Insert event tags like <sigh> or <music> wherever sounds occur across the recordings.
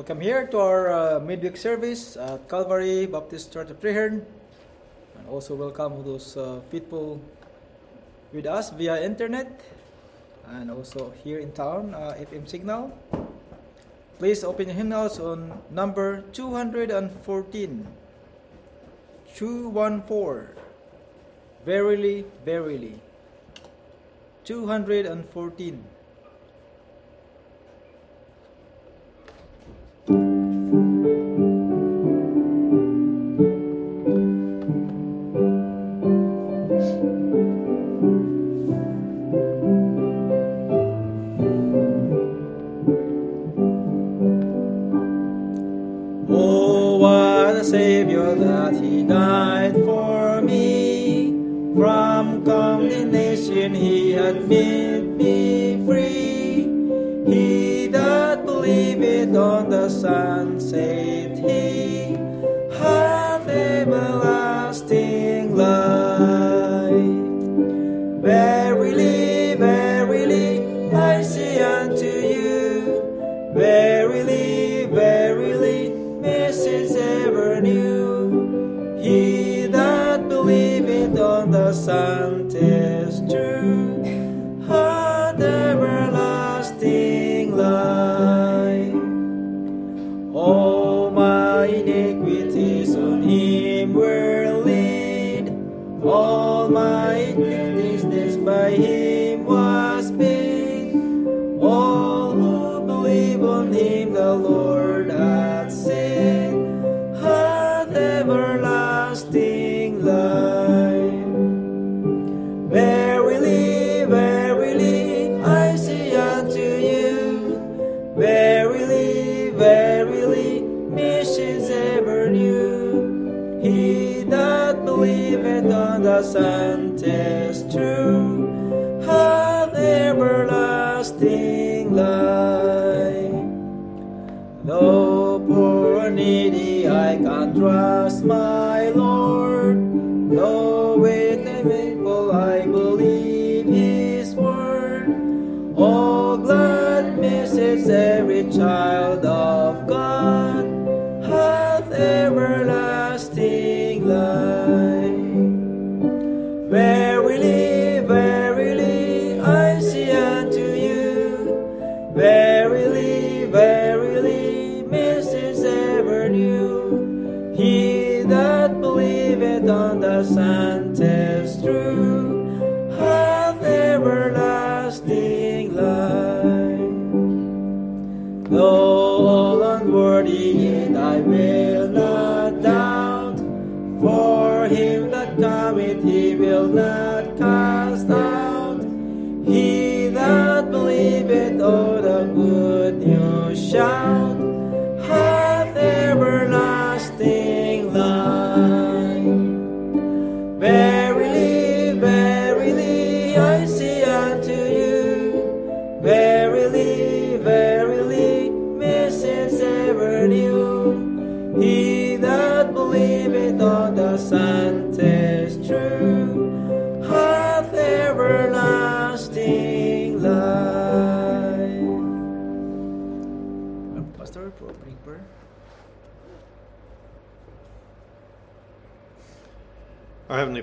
Welcome here to our uh, midweek service at Calvary Baptist Church of Treherne. And also welcome those uh, people with us via internet and also here in town, uh, FM Signal. Please open your hymnals on number 214. 214. Verily, verily. 214.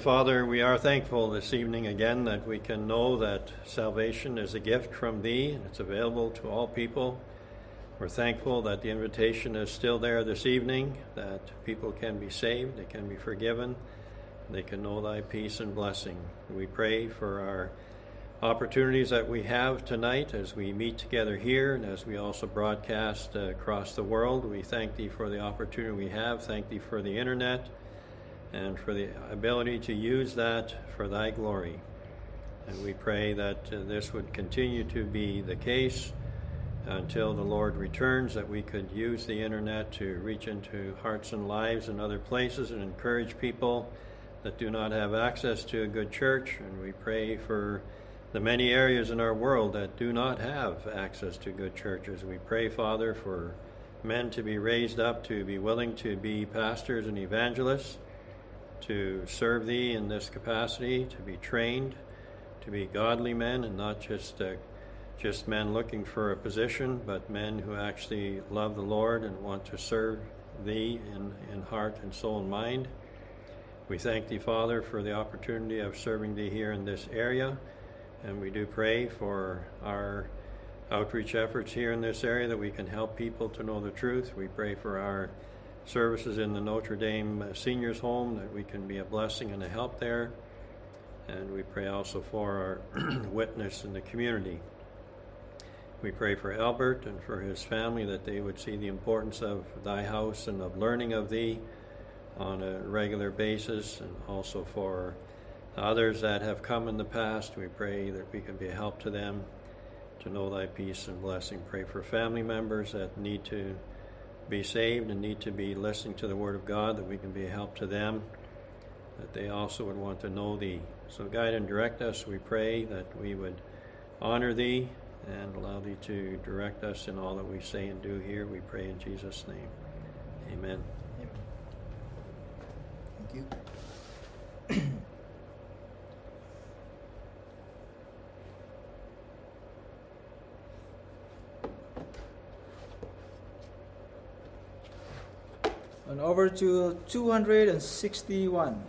Father, we are thankful this evening again that we can know that salvation is a gift from Thee and it's available to all people. We're thankful that the invitation is still there this evening, that people can be saved, they can be forgiven, they can know Thy peace and blessing. We pray for our opportunities that we have tonight as we meet together here and as we also broadcast across the world. We thank Thee for the opportunity we have, thank Thee for the internet and for the ability to use that for Thy glory. And we pray that uh, this would continue to be the case until the Lord returns, that we could use the internet to reach into hearts and lives in other places and encourage people that do not have access to a good church. And we pray for the many areas in our world that do not have access to good churches. We pray, Father, for men to be raised up to be willing to be pastors and evangelists, to serve Thee in this capacity, to be trained, to be godly men and not just uh, just men looking for a position, but men who actually love the Lord and want to serve Thee in, in heart and soul and mind. We thank Thee, Father, for the opportunity of serving Thee here in this area, and we do pray for our outreach efforts here in this area that we can help people to know the truth. We pray for our services in the Notre Dame uh, Seniors Home that we can be a blessing and a help there. And we pray also for our <clears throat> witness in the community. We pray for Albert and for his family that they would see the importance of thy house and of learning of thee on a regular basis, and also for others that have come in the past. We pray that we can be a help to them to know thy peace and blessing. Pray for family members that need to be saved and need to be listening to the Word of God, that we can be a help to them, that they also would want to know thee. So guide and direct us, we pray, that we would honor thee and allow thee to direct us in all that we say and do here. We pray in Jesus' name. Amen. Amen. Thank you. <clears throat> and over to 261.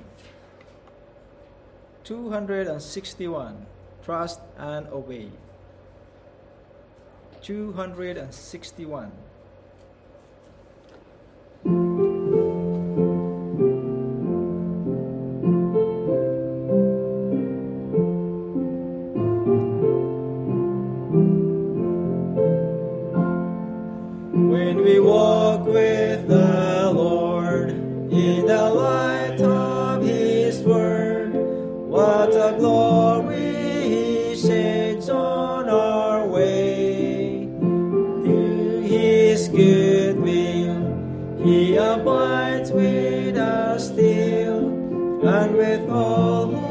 261. Trust and obey. 261. He abides with us still, and with all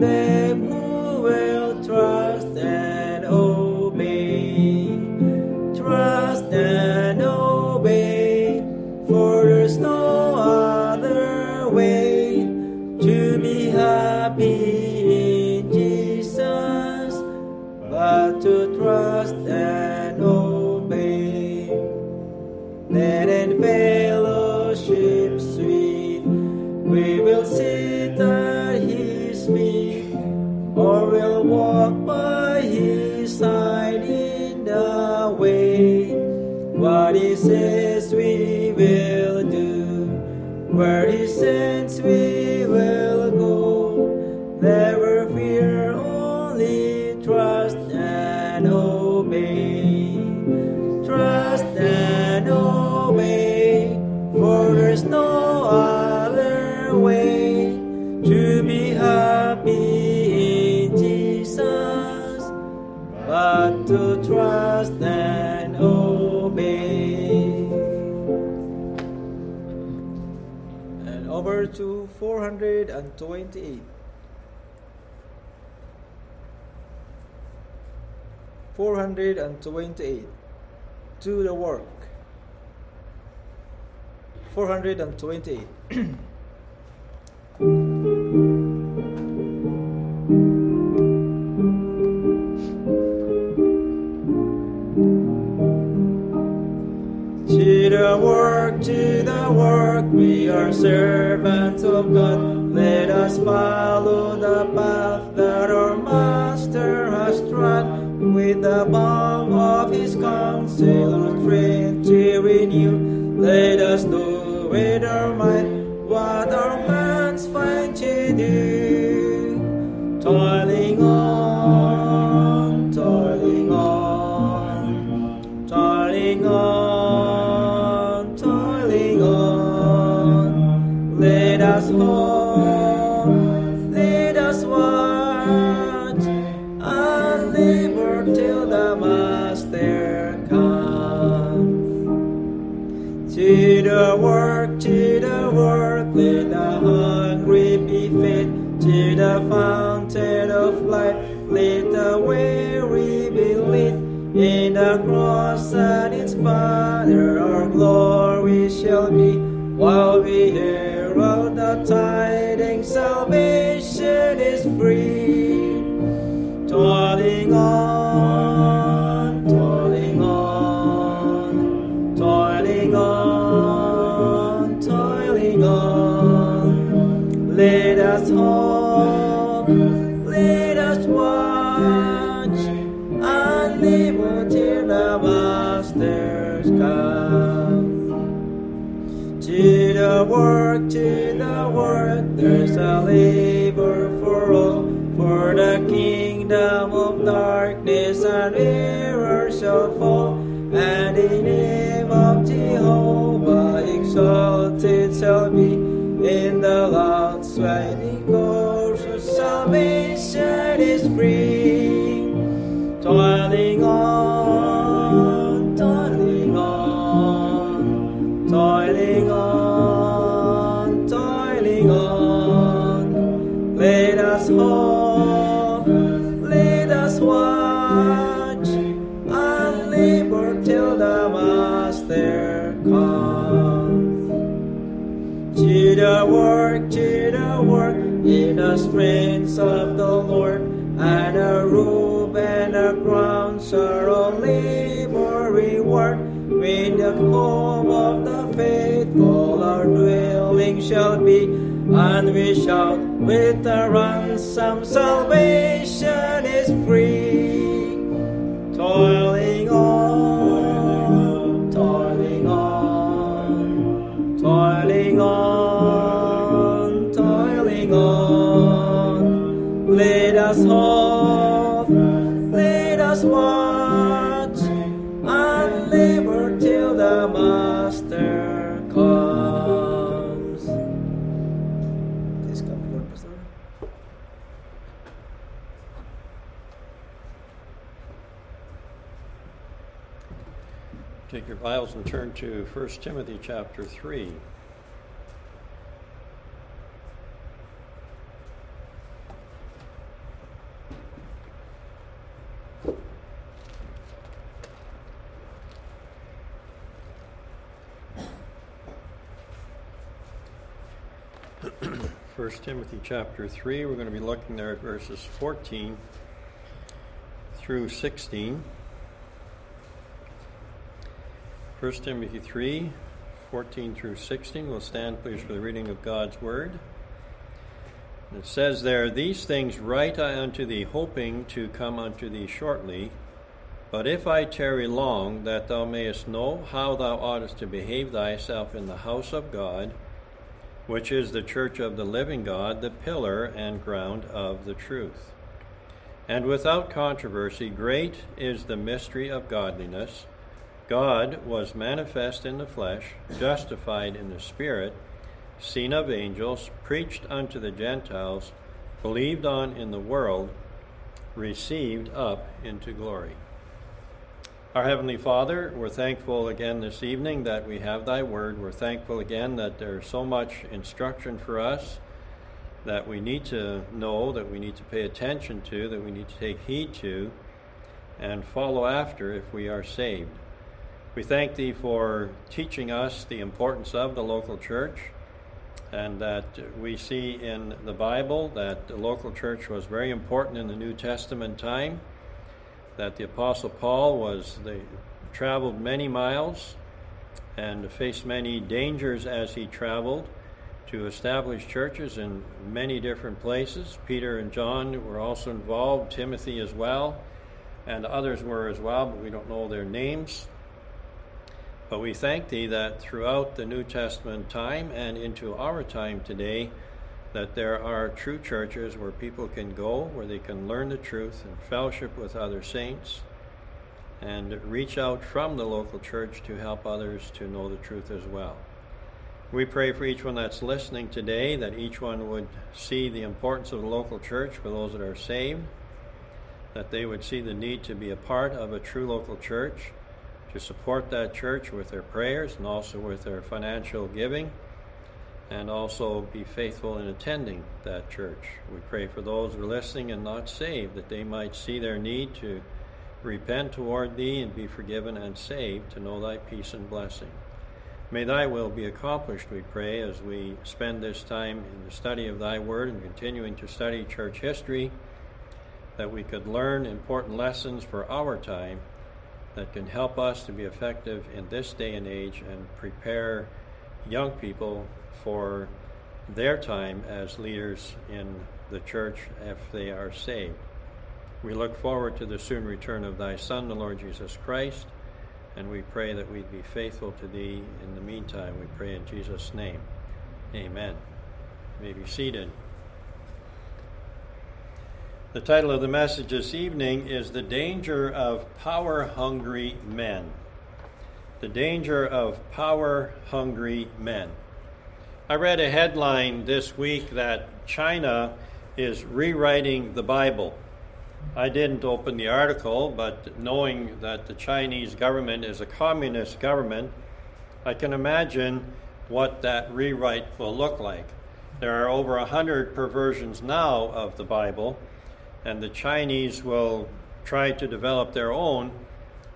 them who will trust 428. 428. To the work. 428. To the work, to the work, we are servants of God. Let us follow the path that our Master has trod. With the balm of His counsel, our strength to renew. Let us do with the cross and its banner, our glory shall be. While we herald and error shall fall, and the name of Jehovah exalted shall be with a ransom, salvation Take your Bibles and turn to 1 Timothy chapter 3. <clears throat> First Timothy chapter 3, we're going to be looking there at verses 14 through 16. 1 Timothy 3, 14 through 16. We'll stand, please, for the reading of God's Word. It says there, These things write I unto thee, hoping to come unto thee shortly. But if I tarry long, that thou mayest know how thou oughtest to behave thyself in the house of God, which is the church of the living God, the pillar and ground of the truth. And without controversy, great is the mystery of godliness. God was manifest in the flesh, justified in the Spirit, seen of angels, preached unto the Gentiles, believed on in the world, received up into glory. Our Heavenly Father, we're thankful again this evening that we have Thy Word. We're thankful again that there's so much instruction for us that we need to know, that we need to pay attention to, that we need to take heed to, and follow after if we are saved. We thank Thee for teaching us the importance of the local church, and that we see in the Bible that the local church was very important in the New Testament time that the Apostle Paul was, they traveled many miles and faced many dangers as he traveled to establish churches in many different places. Peter and John were also involved, Timothy as well, and others were as well, but we don't know their names. But we thank thee that throughout the New Testament time and into our time today, that there are true churches where people can go, where they can learn the truth and fellowship with other saints, and reach out from the local church to help others to know the truth as well. We pray for each one that's listening today that each one would see the importance of the local church for those that are saved, that they would see the need to be a part of a true local church, to support that church with their prayers and also with their financial giving and also be faithful in attending that church. We pray for those who are listening and not saved that they might see their need to repent toward thee and be forgiven and saved to know thy peace and blessing. May thy will be accomplished, we pray, as we spend this time in the study of thy word and continuing to study church history, that we could learn important lessons for our time that can help us to be effective in this day and age and prepare young people for their time as leaders in the church if they are saved. We look forward to the soon return of thy Son, the Lord Jesus Christ, and we pray that we'd be faithful to thee in the meantime. We pray in Jesus' name. Amen. You may be seated. The title of the message this evening is The Danger of Power Hungry Men. The Danger of Power Hungry Men. I read a headline this week that China is rewriting the Bible. I didn't open the article, but knowing that the Chinese government is a communist government, I can imagine what that rewrite will look like. There are over a hundred perversions now of the Bible, and the Chinese will try to develop their own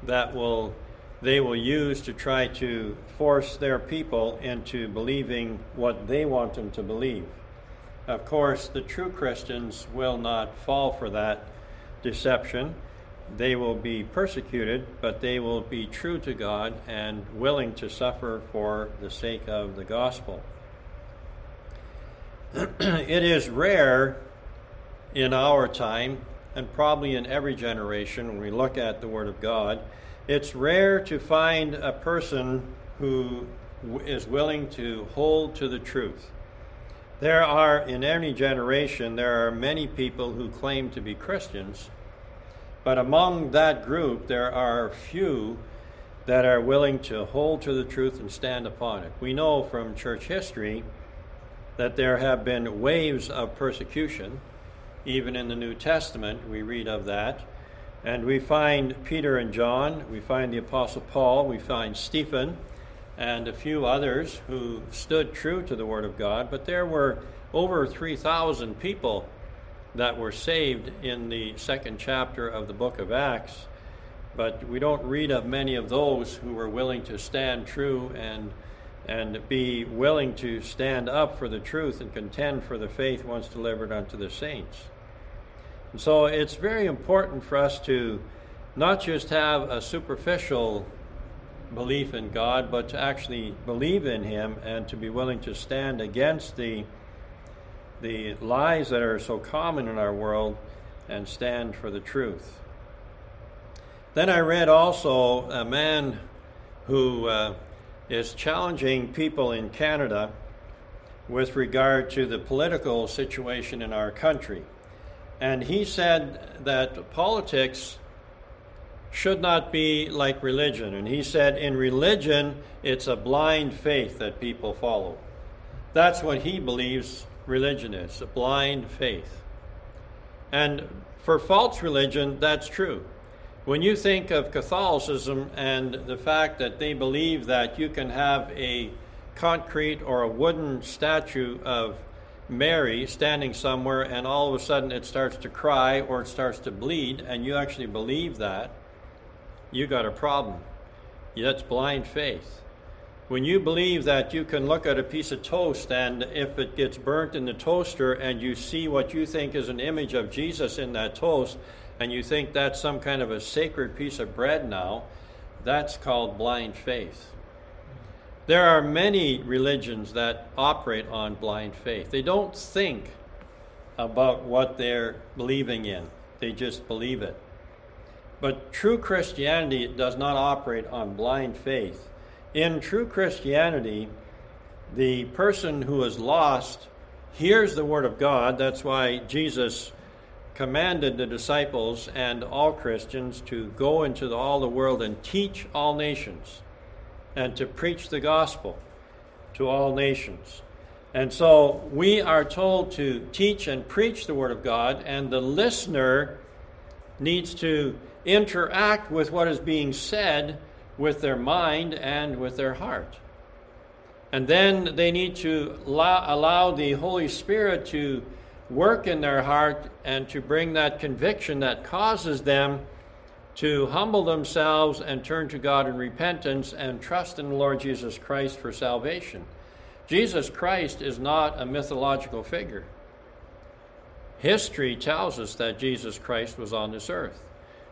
that will they will use to try to force their people into believing what they want them to believe. Of course, the true Christians will not fall for that deception. They will be persecuted, but they will be true to God and willing to suffer for the sake of the gospel. <clears throat> it is rare in our time, and probably in every generation, when we look at the Word of God, it's rare to find a person who is willing to hold to the truth. There are, in any generation, there are many people who claim to be Christians, but among that group, there are few that are willing to hold to the truth and stand upon it. We know from church history that there have been waves of persecution. Even in the New Testament, we read of that. And we find Peter and John, we find the Apostle Paul, we find Stephen, and a few others who stood true to the Word of God. But there were over 3,000 people that were saved in the second chapter of the book of Acts. But we don't read of many of those who were willing to stand true and and be willing to stand up for the truth and contend for the faith once delivered unto the saints. And so it's very important for us to not just have a superficial belief in God, but to actually believe in Him and to be willing to stand against the, the lies that are so common in our world and stand for the truth. Then I read also a man who uh, is challenging people in Canada with regard to the political situation in our country. And he said that politics should not be like religion. And he said, in religion, it's a blind faith that people follow. That's what he believes religion is a blind faith. And for false religion, that's true. When you think of Catholicism and the fact that they believe that you can have a concrete or a wooden statue of Mary standing somewhere and all of a sudden it starts to cry or it starts to bleed, and you actually believe that, you got a problem. That's blind faith. When you believe that you can look at a piece of toast and if it gets burnt in the toaster and you see what you think is an image of Jesus in that toast, and you think that's some kind of a sacred piece of bread now, that's called blind faith. There are many religions that operate on blind faith. They don't think about what they're believing in, they just believe it. But true Christianity does not operate on blind faith. In true Christianity, the person who is lost hears the Word of God. That's why Jesus commanded the disciples and all Christians to go into all the world and teach all nations and to preach the gospel to all nations. And so we are told to teach and preach the Word of God, and the listener needs to interact with what is being said with their mind and with their heart. And then they need to allow, allow, the Holy Spirit to work in their heart and to bring that conviction that causes them to humble themselves and turn to God in repentance and trust in the Lord Jesus Christ for salvation. Jesus Christ is not a mythological figure. History tells us that Jesus Christ was on this earth.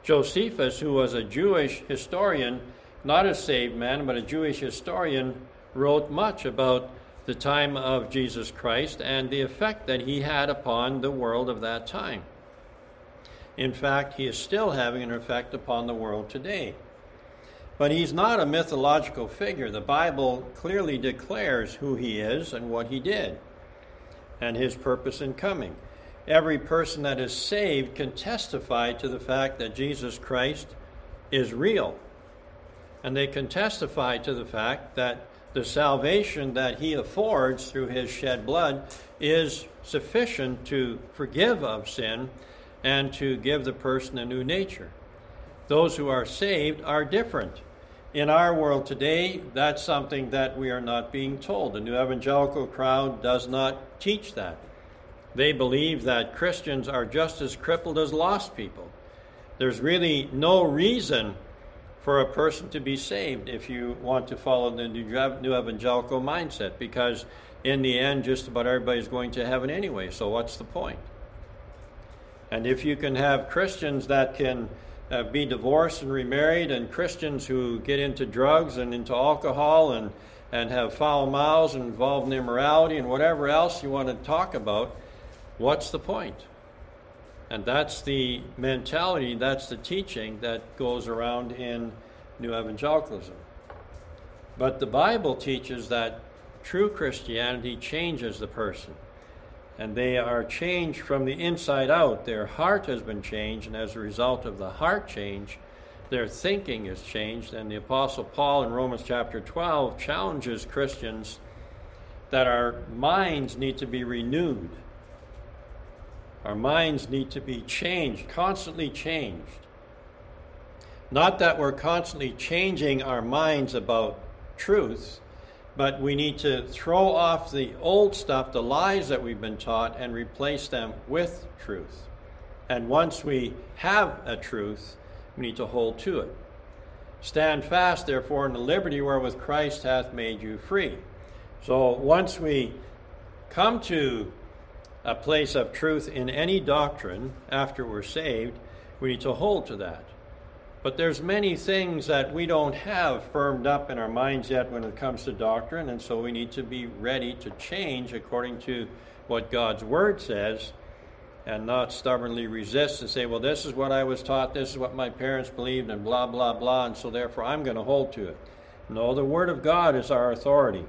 Josephus, who was a Jewish historian, not a saved man, but a Jewish historian, wrote much about the time of Jesus Christ and the effect that he had upon the world of that time. In fact, he is still having an effect upon the world today. But he's not a mythological figure. The Bible clearly declares who he is and what he did and his purpose in coming every person that is saved can testify to the fact that Jesus Christ is real. And they can testify to the fact that the salvation that he affords through his shed blood is sufficient to forgive of sin and to give the person a new nature. Those who are saved are different. In our world today, that's something that we are not being told. The new evangelical crowd does not teach that. They believe that Christians are just as crippled as lost people. There's really no reason for a person to be saved if you want to follow the new evangelical mindset because in the end just about everybody's going to heaven anyway so what's the point and if you can have christians that can uh, be divorced and remarried and christians who get into drugs and into alcohol and, and have foul mouths and involved in immorality and whatever else you want to talk about what's the point? And that's the mentality, that's the teaching that goes around in New Evangelicalism. But the Bible teaches that true Christianity changes the person. And they are changed from the inside out. Their heart has been changed, and as a result of the heart change, their thinking is changed. And the Apostle Paul in Romans chapter 12 challenges Christians that our minds need to be renewed our minds need to be changed, constantly changed. Not that we're constantly changing our minds about truth, but we need to throw off the old stuff, the lies that we've been taught, and replace them with truth. And once we have a truth, we need to hold to it. Stand fast, therefore, in the liberty wherewith Christ hath made you free. So once we come to a place of truth in any doctrine after we're saved, we need to hold to that. But there's many things that we don't have firmed up in our minds yet when it comes to doctrine, and so we need to be ready to change according to what God's word says and not stubbornly resist and say, well, this is what I was taught, this is what my parents believed, and blah, blah, blah, and so therefore I'm going to hold to it. No, the word of God is our authority.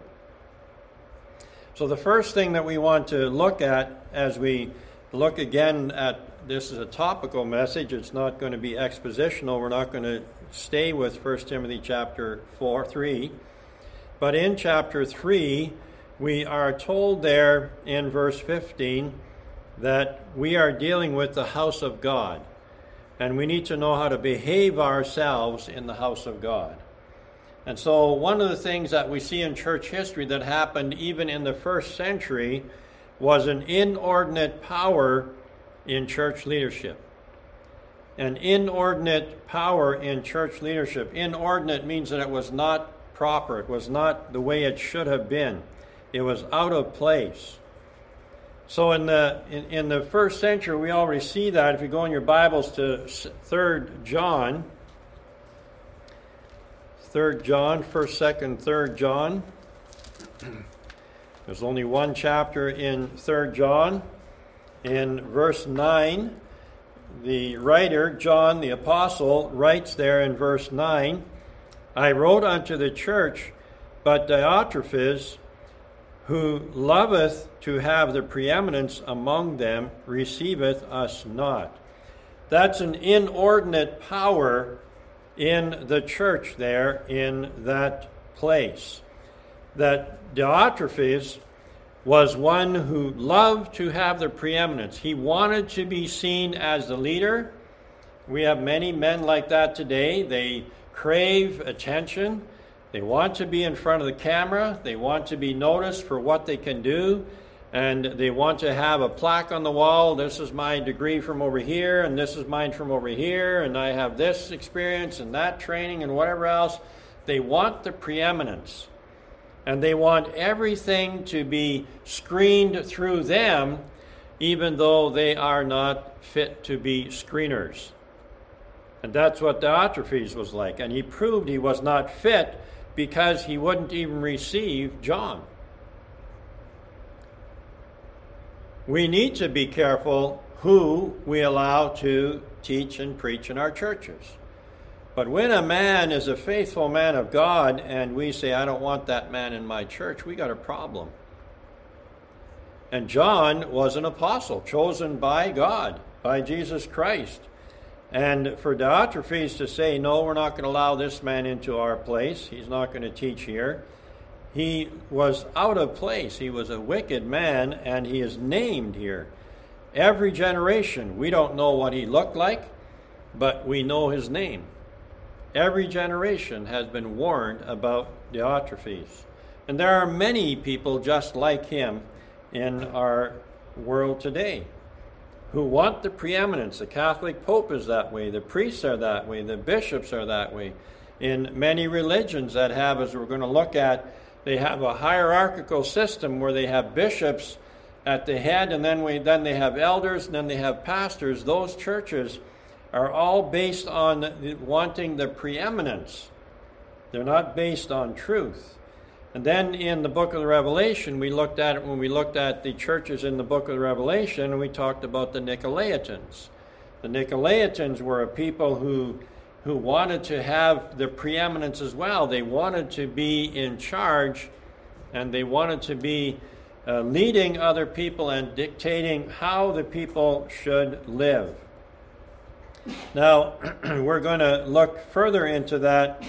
So, the first thing that we want to look at as we look again at this is a topical message, it's not going to be expositional. We're not going to stay with 1 Timothy chapter 4, 3. But in chapter 3, we are told there in verse 15 that we are dealing with the house of God. And we need to know how to behave ourselves in the house of God. And so, one of the things that we see in church history that happened even in the first century was an inordinate power in church leadership. An inordinate power in church leadership. Inordinate means that it was not proper, it was not the way it should have been, it was out of place. So in the in, in the first century, we already see that. If you go in your Bibles to Third John, Third John, First, Second, Third John. <clears throat> There's only one chapter in Third John. In verse nine, the writer John the apostle writes there in verse nine, "I wrote unto the church, but Diotrephes, who loveth to have the preeminence among them, receiveth us not." That's an inordinate power in the church there in that place. That Diotrephes was one who loved to have the preeminence. He wanted to be seen as the leader. We have many men like that today. They crave attention. They want to be in front of the camera. They want to be noticed for what they can do and they want to have a plaque on the wall. This is my degree from over here, and this is mine from over here, and I have this experience and that training and whatever else. They want the preeminence, and they want everything to be screened through them, even though they are not fit to be screeners. And that's what Diotrephes was like, and he proved he was not fit because he wouldn't even receive John. We need to be careful who we allow to teach and preach in our churches. But when a man is a faithful man of God and we say, I don't want that man in my church, we got a problem. And John was an apostle chosen by God, by Jesus Christ. And for Diotrephes to say, no, we're not going to allow this man into our place, he's not going to teach here, he was out of place. He was a wicked man, and he is named here. Every generation, we don't know what he looked like, but we know his name. Every generation has been warned about Diotrephes. And there are many people just like him in our world today who want the preeminence. The Catholic Pope is that way, the priests are that way, the bishops are that way. In many religions that have, as we're going to look at, they have a hierarchical system where they have bishops at the head, and then we then they have elders, and then they have pastors. Those churches are all based on wanting the preeminence. They're not based on truth. And then in the book of the Revelation, we looked at it when we looked at the churches in the book of the Revelation, and we talked about the Nicolaitans. The Nicolaitans were a people who who wanted to have the preeminence as well. They wanted to be in charge and they wanted to be uh, leading other people and dictating how the people should live. Now, <clears throat> we're going to look further into that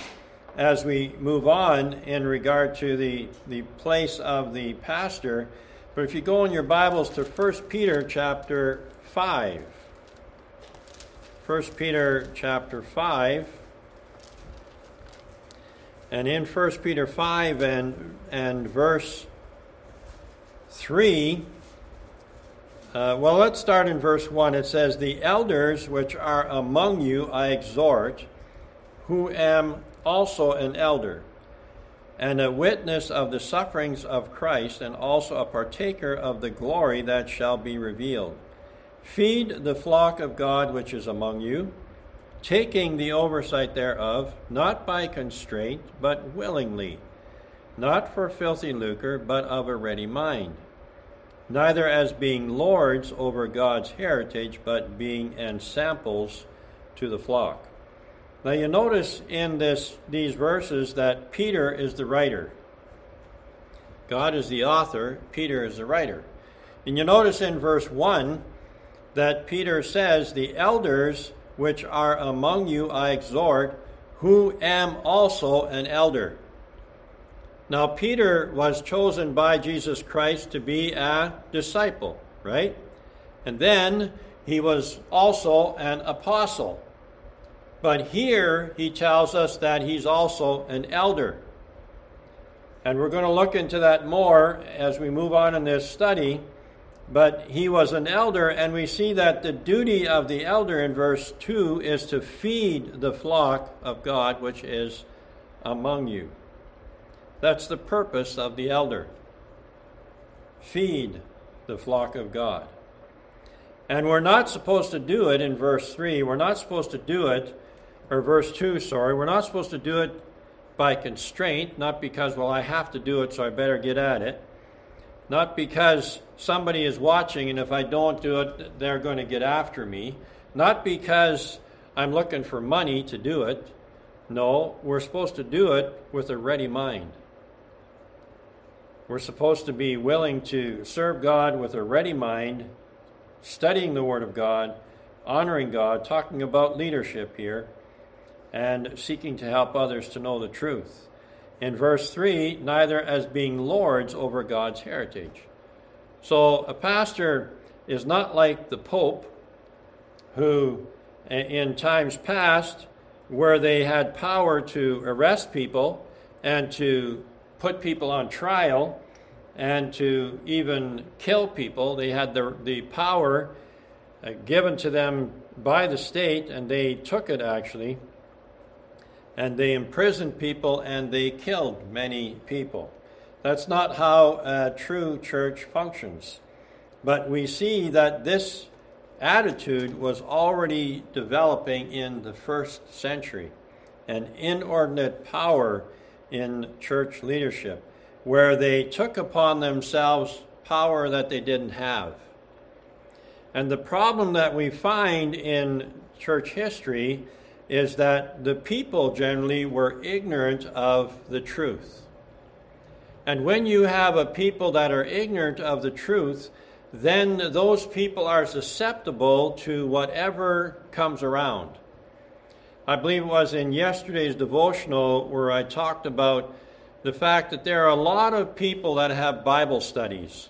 as we move on in regard to the, the place of the pastor. But if you go in your Bibles to 1 Peter chapter 5. 1 Peter chapter 5. And in 1 Peter 5 and, and verse 3, uh, well, let's start in verse 1. It says, The elders which are among you I exhort, who am also an elder, and a witness of the sufferings of Christ, and also a partaker of the glory that shall be revealed. Feed the flock of God which is among you, taking the oversight thereof, not by constraint, but willingly, not for filthy lucre, but of a ready mind, neither as being lords over God's heritage, but being ensamples to the flock. Now you notice in this these verses that Peter is the writer. God is the author, Peter is the writer. And you notice in verse 1 that Peter says, The elders which are among you I exhort, who am also an elder. Now, Peter was chosen by Jesus Christ to be a disciple, right? And then he was also an apostle. But here he tells us that he's also an elder. And we're going to look into that more as we move on in this study. But he was an elder, and we see that the duty of the elder in verse 2 is to feed the flock of God which is among you. That's the purpose of the elder. Feed the flock of God. And we're not supposed to do it in verse 3. We're not supposed to do it, or verse 2, sorry. We're not supposed to do it by constraint, not because, well, I have to do it, so I better get at it. Not because somebody is watching, and if I don't do it, they're going to get after me. Not because I'm looking for money to do it. No, we're supposed to do it with a ready mind. We're supposed to be willing to serve God with a ready mind studying the Word of God, honoring God, talking about leadership here, and seeking to help others to know the truth. In verse 3, neither as being lords over God's heritage. So a pastor is not like the Pope, who in times past, where they had power to arrest people and to put people on trial, and to even kill people. They had the, the power uh, given to them by the state, and they took it actually. And they imprisoned people and they killed many people. That's not how a true church functions. But we see that this attitude was already developing in the first century an inordinate power in church leadership where they took upon themselves power that they didn't have. And the problem that we find in church history is that the people generally were ignorant of the truth. And when you have a people that are ignorant of the truth, then those people are susceptible to whatever comes around. I believe it was in yesterday's devotional where I talked about the fact that there are a lot of people that have Bible studies.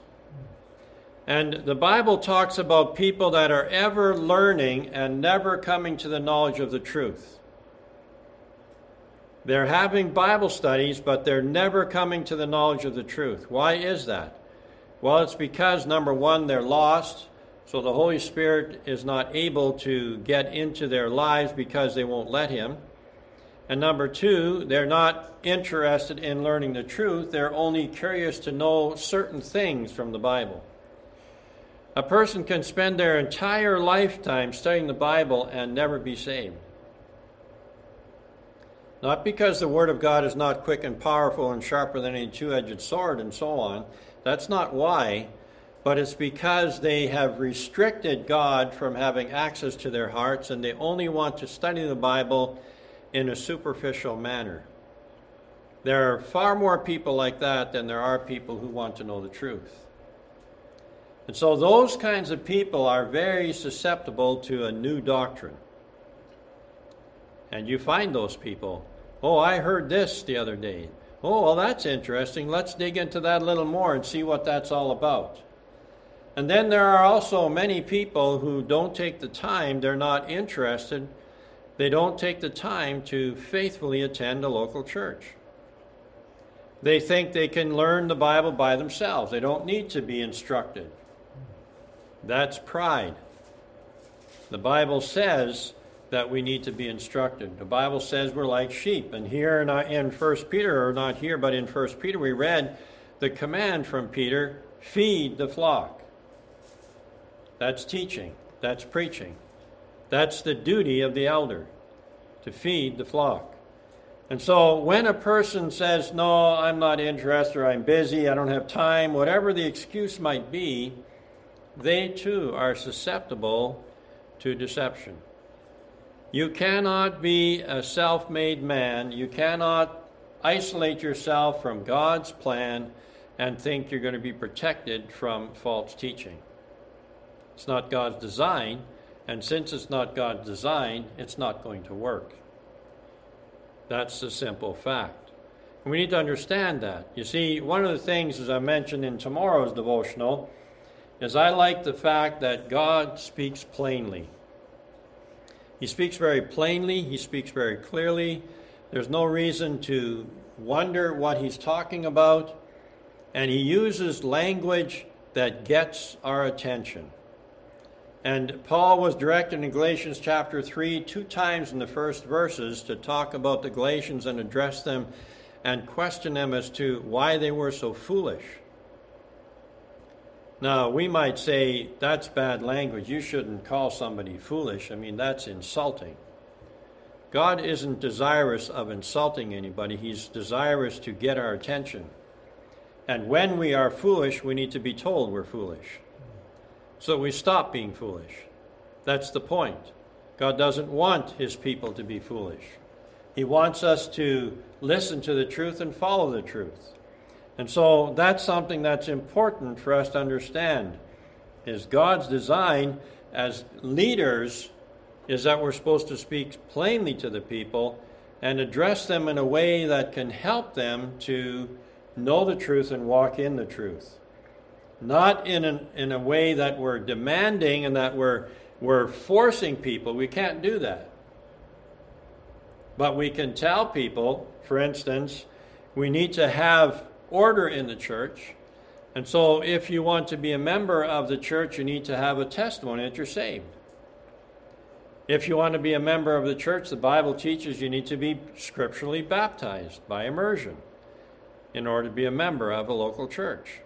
And the Bible talks about people that are ever learning and never coming to the knowledge of the truth. They're having Bible studies, but they're never coming to the knowledge of the truth. Why is that? Well, it's because, number one, they're lost, so the Holy Spirit is not able to get into their lives because they won't let Him. And number two, they're not interested in learning the truth, they're only curious to know certain things from the Bible. A person can spend their entire lifetime studying the Bible and never be saved. Not because the Word of God is not quick and powerful and sharper than any two edged sword and so on. That's not why. But it's because they have restricted God from having access to their hearts and they only want to study the Bible in a superficial manner. There are far more people like that than there are people who want to know the truth. And so those kinds of people are very susceptible to a new doctrine. And you find those people. Oh, I heard this the other day. Oh, well, that's interesting. Let's dig into that a little more and see what that's all about. And then there are also many people who don't take the time, they're not interested they don't take the time to faithfully attend a local church. They think they can learn the Bible by themselves. They don't need to be instructed. That's pride. The Bible says that we need to be instructed. The Bible says we're like sheep. And here in, uh, in 1 Peter, or not here, but in 1 Peter, we read the command from Peter feed the flock. That's teaching, that's preaching. That's the duty of the elder, to feed the flock. And so when a person says, No, I'm not interested, or I'm busy, I don't have time, whatever the excuse might be, they too are susceptible to deception. You cannot be a self made man, you cannot isolate yourself from God's plan and think you're going to be protected from false teaching. It's not God's design, and since it's not God's design, it's not going to work. That's the simple fact. We need to understand that. You see, one of the things, as I mentioned in tomorrow's devotional, is I like the fact that God speaks plainly. He speaks very plainly, he speaks very clearly. There's no reason to wonder what he's talking about, and he uses language that gets our attention. And Paul was directed in Galatians chapter 3 two times in the first verses to talk about the Galatians and address them and question them as to why they were so foolish. Now, we might say that's bad language. You shouldn't call somebody foolish. I mean, that's insulting. God isn't desirous of insulting anybody, He's desirous to get our attention. And when we are foolish, we need to be told we're foolish. So we stop being foolish. That's the point. God doesn't want His people to be foolish. He wants us to listen to the truth and follow the truth. And so that's something that's important for us to understand is God's design as leaders is that we're supposed to speak plainly to the people and address them in a way that can help them to know the truth and walk in the truth. Not in, an, in a way that we're demanding and that we're, we're forcing people. We can't do that. But we can tell people, for instance, we need to have order in the church. And so, if you want to be a member of the church, you need to have a testimony that you're saved. If you want to be a member of the church, the Bible teaches you need to be scripturally baptized by immersion in order to be a member of a local church.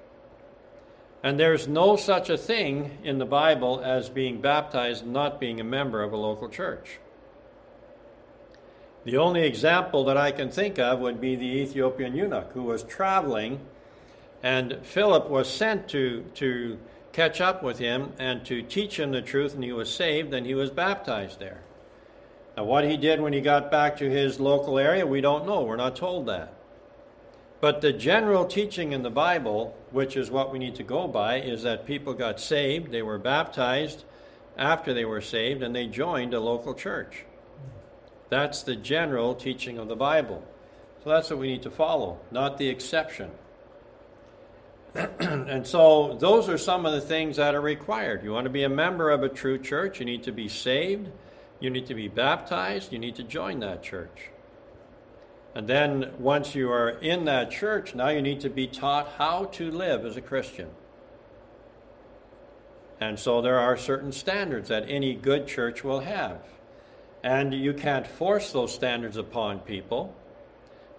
And there's no such a thing in the Bible as being baptized and not being a member of a local church. The only example that I can think of would be the Ethiopian eunuch who was traveling, and Philip was sent to, to catch up with him and to teach him the truth, and he was saved and he was baptized there. Now, what he did when he got back to his local area, we don't know. We're not told that. But the general teaching in the Bible, which is what we need to go by, is that people got saved, they were baptized after they were saved, and they joined a local church. That's the general teaching of the Bible. So that's what we need to follow, not the exception. <clears throat> and so those are some of the things that are required. You want to be a member of a true church, you need to be saved, you need to be baptized, you need to join that church. And then once you are in that church, now you need to be taught how to live as a Christian. And so there are certain standards that any good church will have. And you can't force those standards upon people,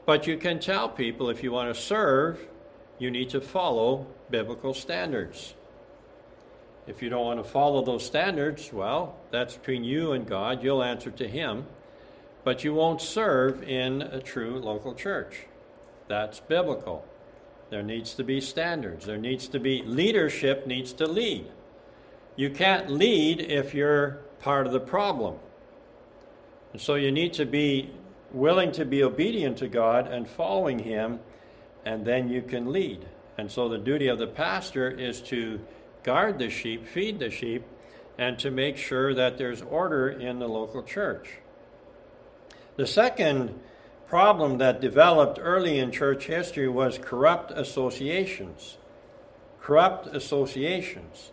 but you can tell people if you want to serve, you need to follow biblical standards. If you don't want to follow those standards, well, that's between you and God. You'll answer to Him. But you won't serve in a true local church. That's biblical. There needs to be standards. There needs to be leadership, needs to lead. You can't lead if you're part of the problem. And so you need to be willing to be obedient to God and following Him, and then you can lead. And so the duty of the pastor is to guard the sheep, feed the sheep, and to make sure that there's order in the local church. The second problem that developed early in church history was corrupt associations. Corrupt associations.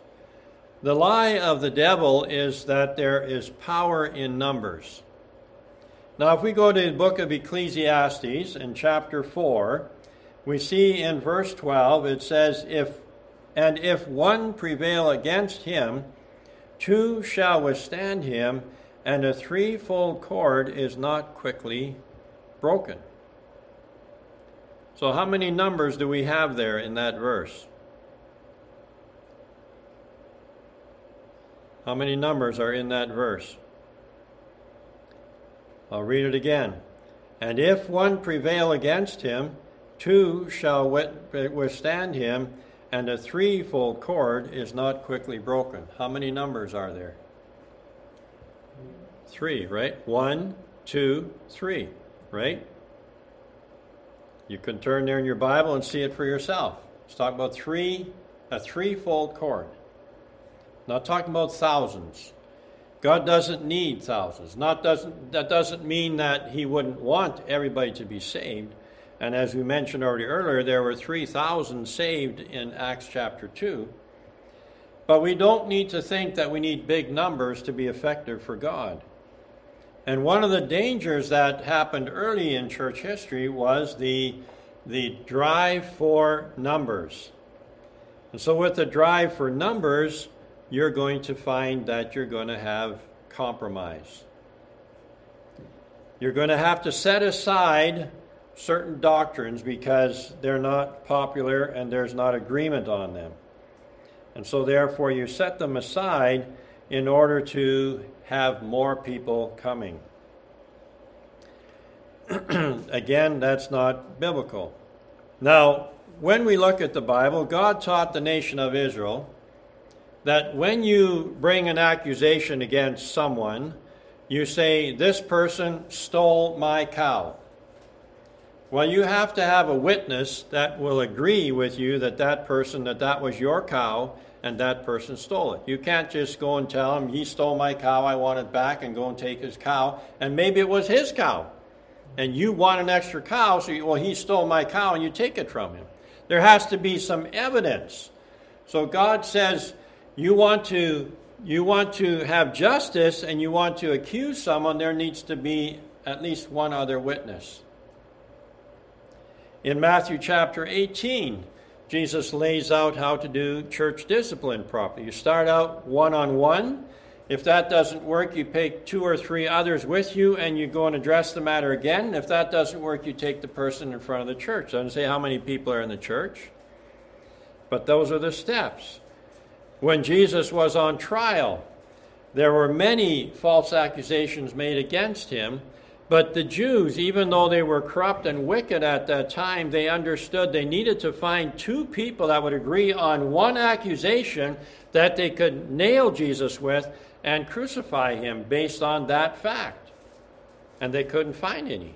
The lie of the devil is that there is power in numbers. Now, if we go to the book of Ecclesiastes in chapter 4, we see in verse 12 it says, if, And if one prevail against him, two shall withstand him, and a threefold cord is not quickly broken. So, how many numbers do we have there in that verse? How many numbers are in that verse? I'll read it again. And if one prevail against him, two shall withstand him, and a threefold cord is not quickly broken. How many numbers are there? Three, right? One, two, three, right? You can turn there in your Bible and see it for yourself. It's talking about three, a threefold cord. Not talking about thousands. God doesn't need thousands. Not doesn't, that doesn't mean that He wouldn't want everybody to be saved. And as we mentioned already earlier, there were 3,000 saved in Acts chapter 2. But we don't need to think that we need big numbers to be effective for God. And one of the dangers that happened early in church history was the, the drive for numbers. And so, with the drive for numbers, you're going to find that you're going to have compromise. You're going to have to set aside certain doctrines because they're not popular and there's not agreement on them. And so, therefore, you set them aside in order to have more people coming. <clears throat> Again, that's not biblical. Now, when we look at the Bible, God taught the nation of Israel that when you bring an accusation against someone, you say, This person stole my cow. Well, you have to have a witness that will agree with you that that person, that that was your cow, and that person stole it. You can't just go and tell him, he stole my cow, I want it back, and go and take his cow. And maybe it was his cow. And you want an extra cow, so you, well, he stole my cow, and you take it from him. There has to be some evidence. So God says, you want to you want to have justice and you want to accuse someone, there needs to be at least one other witness. In Matthew chapter 18, Jesus lays out how to do church discipline properly. You start out one on one. If that doesn't work, you take two or three others with you and you go and address the matter again. If that doesn't work, you take the person in front of the church. Doesn't say how many people are in the church, but those are the steps. When Jesus was on trial, there were many false accusations made against him, but the Jews, even though they were corrupt and wicked at that time, they understood they needed to find two people that would agree on one accusation that they could nail Jesus with and crucify him based on that fact. And they couldn't find any.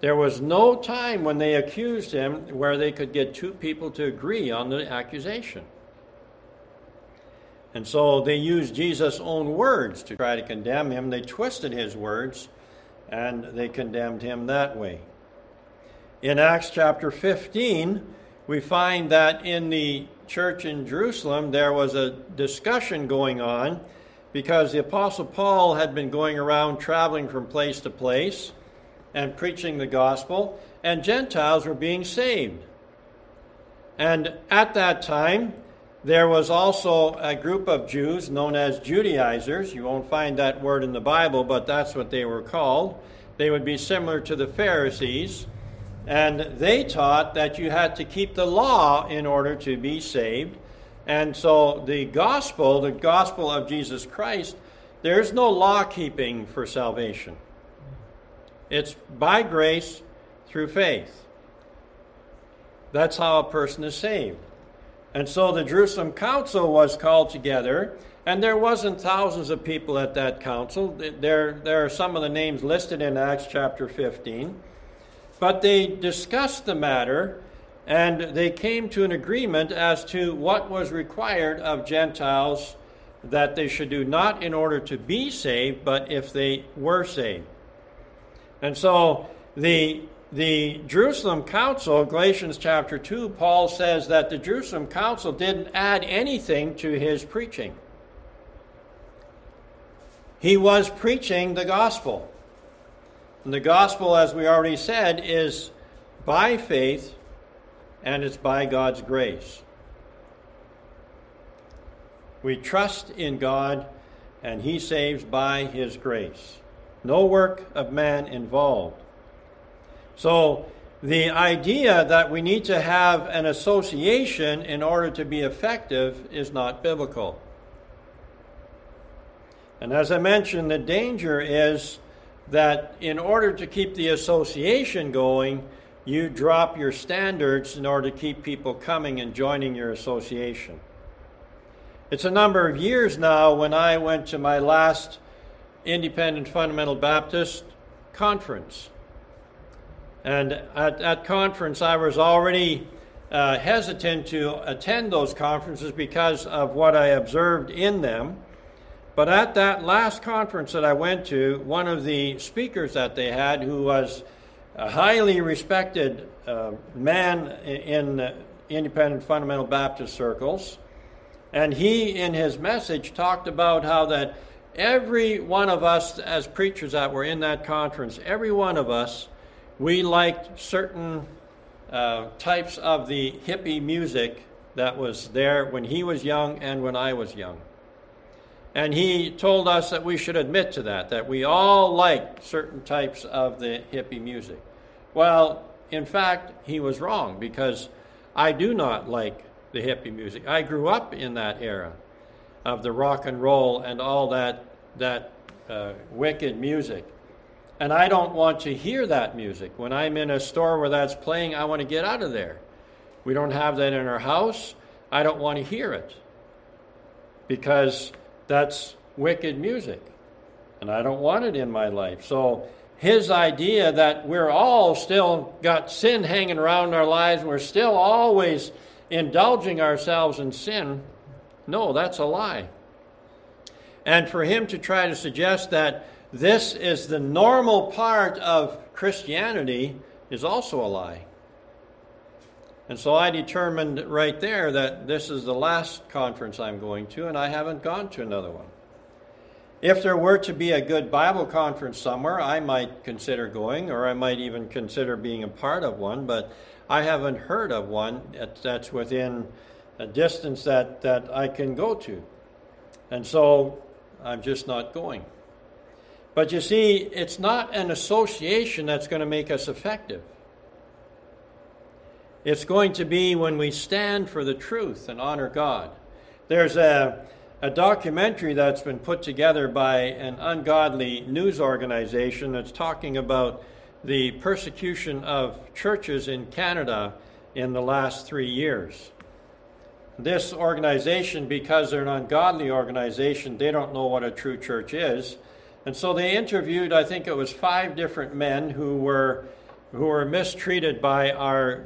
There was no time when they accused him where they could get two people to agree on the accusation. And so they used Jesus' own words to try to condemn him. They twisted his words and they condemned him that way. In Acts chapter 15, we find that in the church in Jerusalem there was a discussion going on because the Apostle Paul had been going around traveling from place to place and preaching the gospel, and Gentiles were being saved. And at that time, there was also a group of Jews known as Judaizers. You won't find that word in the Bible, but that's what they were called. They would be similar to the Pharisees. And they taught that you had to keep the law in order to be saved. And so the gospel, the gospel of Jesus Christ, there's no law keeping for salvation. It's by grace through faith. That's how a person is saved. And so the Jerusalem Council was called together, and there wasn't thousands of people at that council. There, there are some of the names listed in Acts chapter 15. But they discussed the matter, and they came to an agreement as to what was required of Gentiles that they should do, not in order to be saved, but if they were saved. And so the the Jerusalem Council, Galatians chapter 2, Paul says that the Jerusalem Council didn't add anything to his preaching. He was preaching the gospel. And the gospel, as we already said, is by faith and it's by God's grace. We trust in God and He saves by His grace. No work of man involved. So, the idea that we need to have an association in order to be effective is not biblical. And as I mentioned, the danger is that in order to keep the association going, you drop your standards in order to keep people coming and joining your association. It's a number of years now when I went to my last Independent Fundamental Baptist conference. And at that conference, I was already uh, hesitant to attend those conferences because of what I observed in them. But at that last conference that I went to, one of the speakers that they had, who was a highly respected uh, man in uh, independent fundamental Baptist circles, and he, in his message, talked about how that every one of us, as preachers that were in that conference, every one of us, we liked certain uh, types of the hippie music that was there when he was young and when I was young. And he told us that we should admit to that, that we all liked certain types of the hippie music. Well, in fact, he was wrong because I do not like the hippie music. I grew up in that era of the rock and roll and all that, that uh, wicked music. And I don't want to hear that music. When I'm in a store where that's playing, I want to get out of there. We don't have that in our house. I don't want to hear it because that's wicked music. And I don't want it in my life. So his idea that we're all still got sin hanging around our lives, we're still always indulging ourselves in sin, no, that's a lie. And for him to try to suggest that this is the normal part of Christianity is also a lie. And so I determined right there that this is the last conference I'm going to, and I haven't gone to another one. If there were to be a good Bible conference somewhere, I might consider going, or I might even consider being a part of one, but I haven't heard of one that's within a distance that, that I can go to. And so I'm just not going. But you see, it's not an association that's going to make us effective. It's going to be when we stand for the truth and honor God. There's a, a documentary that's been put together by an ungodly news organization that's talking about the persecution of churches in Canada in the last three years. This organization, because they're an ungodly organization, they don't know what a true church is. And so they interviewed, I think it was five different men who were, who were mistreated by our,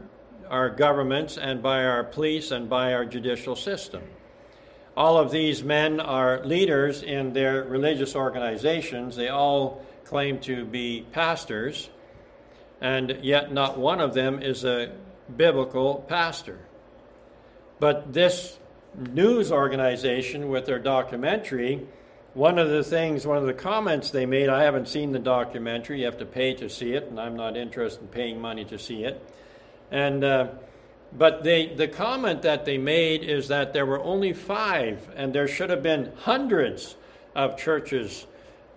our governments and by our police and by our judicial system. All of these men are leaders in their religious organizations. They all claim to be pastors, and yet not one of them is a biblical pastor. But this news organization, with their documentary, one of the things, one of the comments they made, I haven't seen the documentary. You have to pay to see it, and I'm not interested in paying money to see it. And uh, but they, the comment that they made is that there were only five, and there should have been hundreds of churches,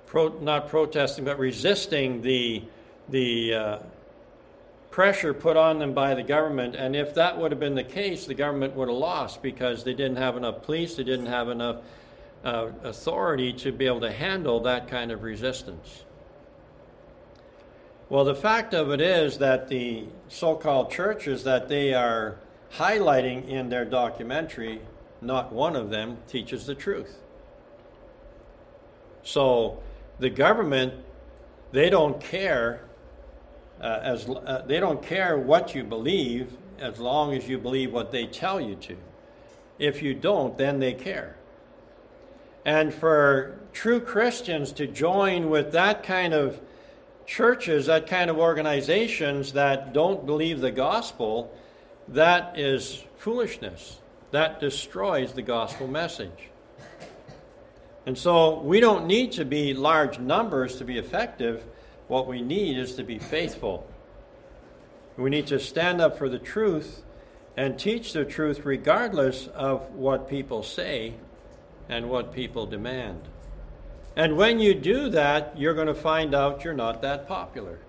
pro, not protesting but resisting the the uh, pressure put on them by the government. And if that would have been the case, the government would have lost because they didn't have enough police, they didn't have enough uh, authority to be able to handle that kind of resistance. Well, the fact of it is that the so called churches that they are highlighting in their documentary, not one of them teaches the truth. So the government, they don't care. Uh, as uh, they don't care what you believe as long as you believe what they tell you to. If you don't, then they care. And for true Christians to join with that kind of churches, that kind of organizations that don't believe the gospel, that is foolishness. That destroys the gospel message. And so we don't need to be large numbers to be effective. What we need is to be faithful. We need to stand up for the truth and teach the truth regardless of what people say and what people demand. And when you do that, you're going to find out you're not that popular.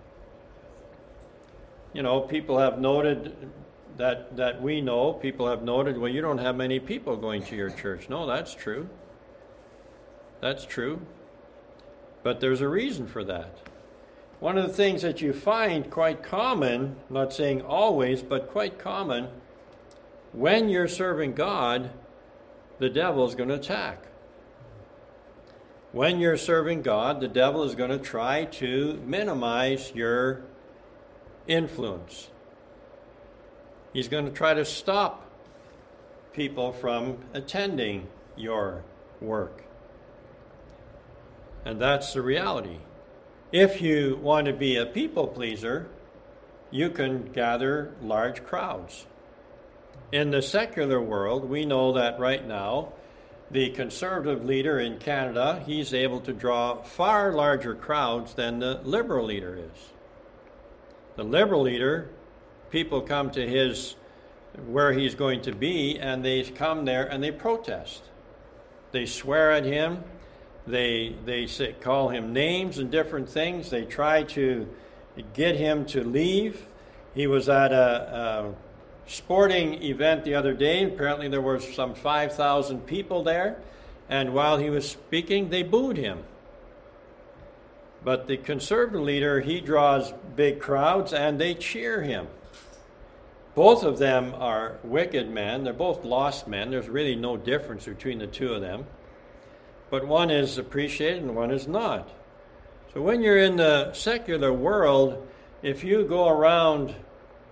You know, people have noted that, that we know, people have noted, well, you don't have many people going to your church. No, that's true. That's true. But there's a reason for that. One of the things that you find quite common, not saying always, but quite common, when you're serving God, the devil is going to attack. When you're serving God, the devil is going to try to minimize your influence. He's going to try to stop people from attending your work. And that's the reality. If you want to be a people pleaser, you can gather large crowds. In the secular world, we know that right now, the conservative leader in Canada, he's able to draw far larger crowds than the liberal leader is. The liberal leader, people come to his where he's going to be and they come there and they protest. They swear at him, they they say, call him names and different things. They try to get him to leave. He was at a, a sporting event the other day. Apparently, there were some 5,000 people there. And while he was speaking, they booed him. But the conservative leader, he draws big crowds and they cheer him. Both of them are wicked men. They're both lost men. There's really no difference between the two of them. But one is appreciated and one is not. So when you're in the secular world, if you go around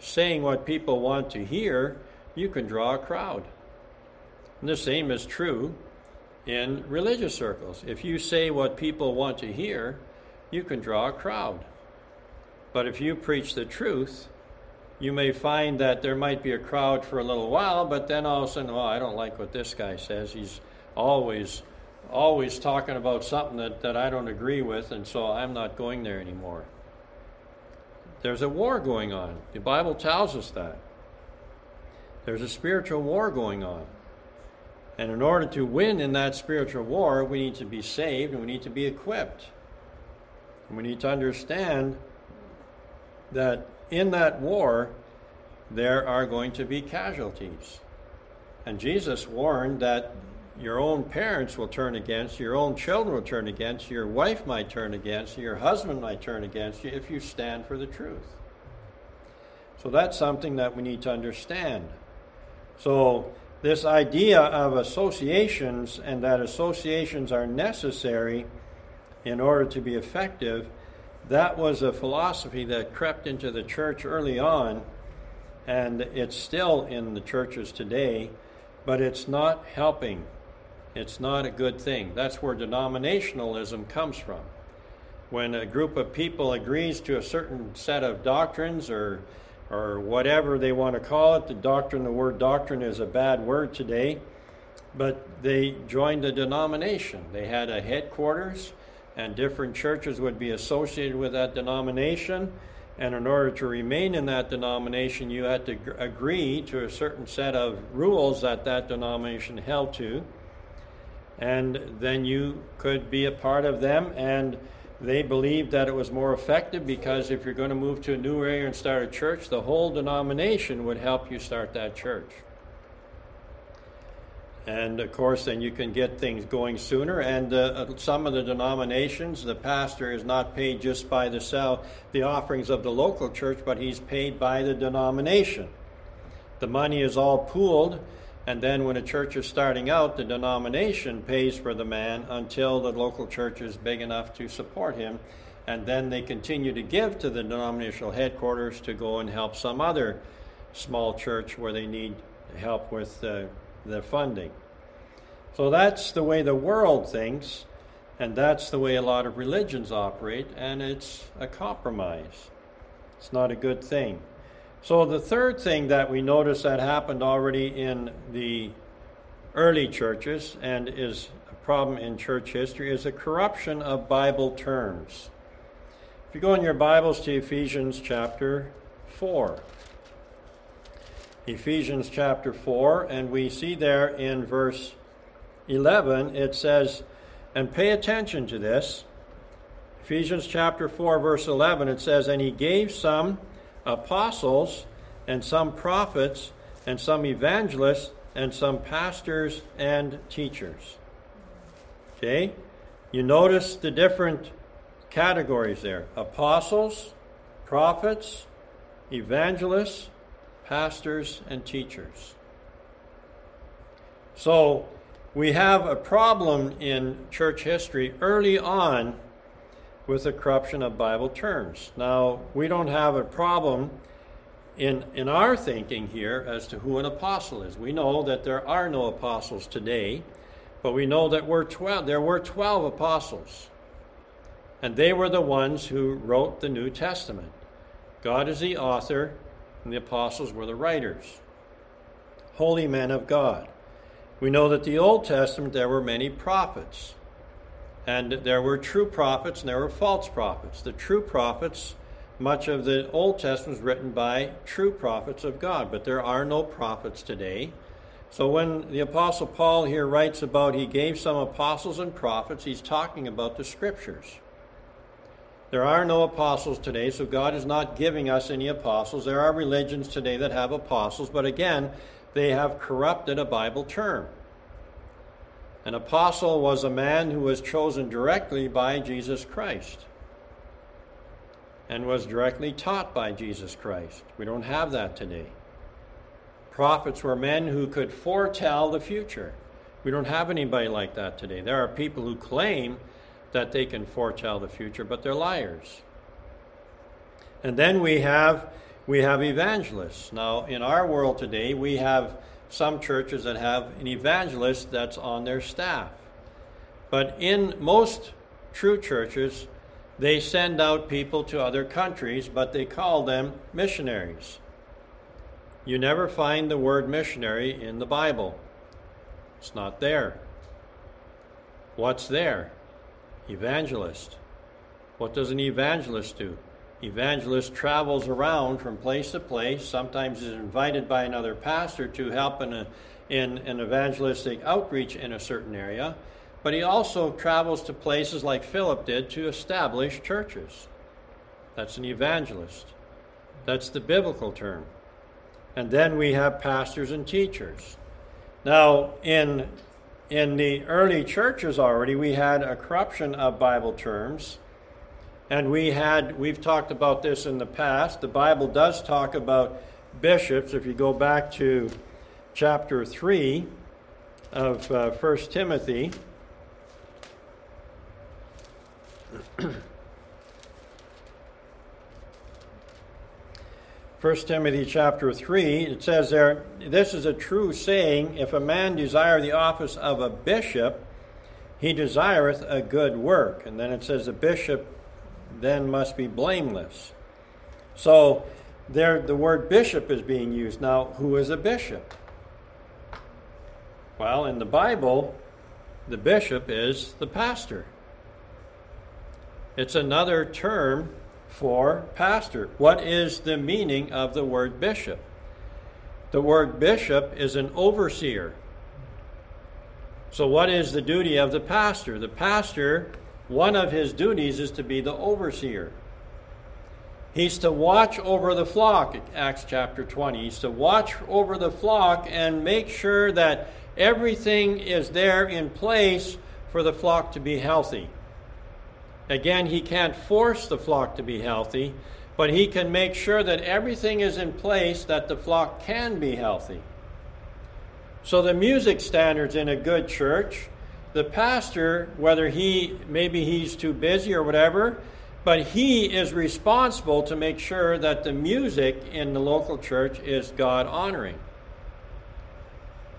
saying what people want to hear, you can draw a crowd. And the same is true in religious circles. If you say what people want to hear, you can draw a crowd. But if you preach the truth, you may find that there might be a crowd for a little while, but then all of a sudden, oh, I don't like what this guy says. He's always always talking about something that, that I don't agree with, and so I'm not going there anymore. There's a war going on. The Bible tells us that. There's a spiritual war going on. And in order to win in that spiritual war, we need to be saved and we need to be equipped. And we need to understand that in that war, there are going to be casualties. And Jesus warned that your own parents will turn against you, your own children will turn against you, your wife might turn against you, your husband might turn against you if you stand for the truth. So that's something that we need to understand. So, this idea of associations and that associations are necessary in order to be effective, that was a philosophy that crept into the church early on, and it's still in the churches today, but it's not helping it's not a good thing. That's where denominationalism comes from. When a group of people agrees to a certain set of doctrines or or whatever they want to call it, the doctrine, the word doctrine is a bad word today, but they joined a denomination. They had a headquarters, and different churches would be associated with that denomination. And in order to remain in that denomination, you had to agree to a certain set of rules that that denomination held to and then you could be a part of them. And they believed that it was more effective because if you're going to move to a new area and start a church, the whole denomination would help you start that church. And of course, then you can get things going sooner. And uh, some of the denominations, the pastor is not paid just by the sell, the offerings of the local church, but he's paid by the denomination. The money is all pooled and then when a church is starting out, the denomination pays for the man until the local church is big enough to support him. And then they continue to give to the denominational headquarters to go and help some other small church where they need help with uh, the funding. So that's the way the world thinks, and that's the way a lot of religions operate, and it's a compromise. It's not a good thing. So, the third thing that we notice that happened already in the early churches and is a problem in church history is a corruption of Bible terms. If you go in your Bibles to Ephesians chapter 4, Ephesians chapter 4, and we see there in verse 11, it says, and pay attention to this. Ephesians chapter 4, verse 11, it says, And he gave some apostles, and some prophets, and some evangelists, and some pastors and teachers. Okay? You notice the different categories there apostles, prophets, evangelists, pastors, and teachers. So, we have a problem in church history early on with the corruption of Bible terms. Now, we don't have a problem in, in our thinking here as to who an apostle is. We know that there are no apostles today, but we know that we're 12, there were 12 apostles. And they were the ones who wrote the New Testament. God is the author, and the apostles were the writers. Holy men of God. We know that the Old Testament there were many prophets. And there were true prophets and there were false prophets. The true prophets much of the Old Testament was written by true prophets of God, but there are no prophets today. So when the Apostle Paul here writes about he gave some apostles and prophets, he's talking about the Scriptures. There are no apostles today, so God is not giving us any apostles. There are religions today that have apostles, but again, they have corrupted a Bible term. An apostle was a man who was chosen directly by Jesus Christ and was directly taught by Jesus Christ. We don't have that today. Prophets were men who could foretell the future. We don't have anybody like that today. There are people who claim that they can foretell the future, but they're liars. And then we have we have evangelists. Now, in our world today, we have some churches that have an evangelist that's on their staff. But in most true churches, they send out people to other countries, but they call them missionaries. You never find the word missionary in the Bible, it's not there. What's there? Evangelist. What does an evangelist do? Evangelist travels around from place to place, sometimes is invited by another pastor to help in, a, in an evangelistic outreach in a certain area but he also travels to places like Philip did to establish churches. That's an evangelist. That's the biblical term. And then we have pastors and teachers. Now, in, in the early churches already, we had a corruption of Bible terms. And we had, we've talked about this in the past. The Bible does talk about bishops. If you go back to chapter 3 of uh, 1 Timothy, <clears throat> 1 Timothy chapter 3, it says there, This is a true saying, if a man desire the office of a bishop, he desireth a good work. And then it says, the bishop then must be blameless. So there the word bishop is being used. Now, who is a bishop? Well, in the Bible, the bishop is the pastor. It's another term for pastor. What is the meaning of the word bishop? The word bishop is an overseer. So, what is the duty of the pastor? The pastor, one of his duties is to be the overseer. He's to watch over the flock, Acts chapter 20. He's to watch over the flock and make sure that everything is there in place for the flock to be healthy. Again, he can't force the flock to be healthy, but he can make sure that everything is in place that the flock can be healthy. So, the music standards in a good church, the pastor, whether he maybe he's too busy or whatever, but he is responsible to make sure that the music in the local church is God honoring.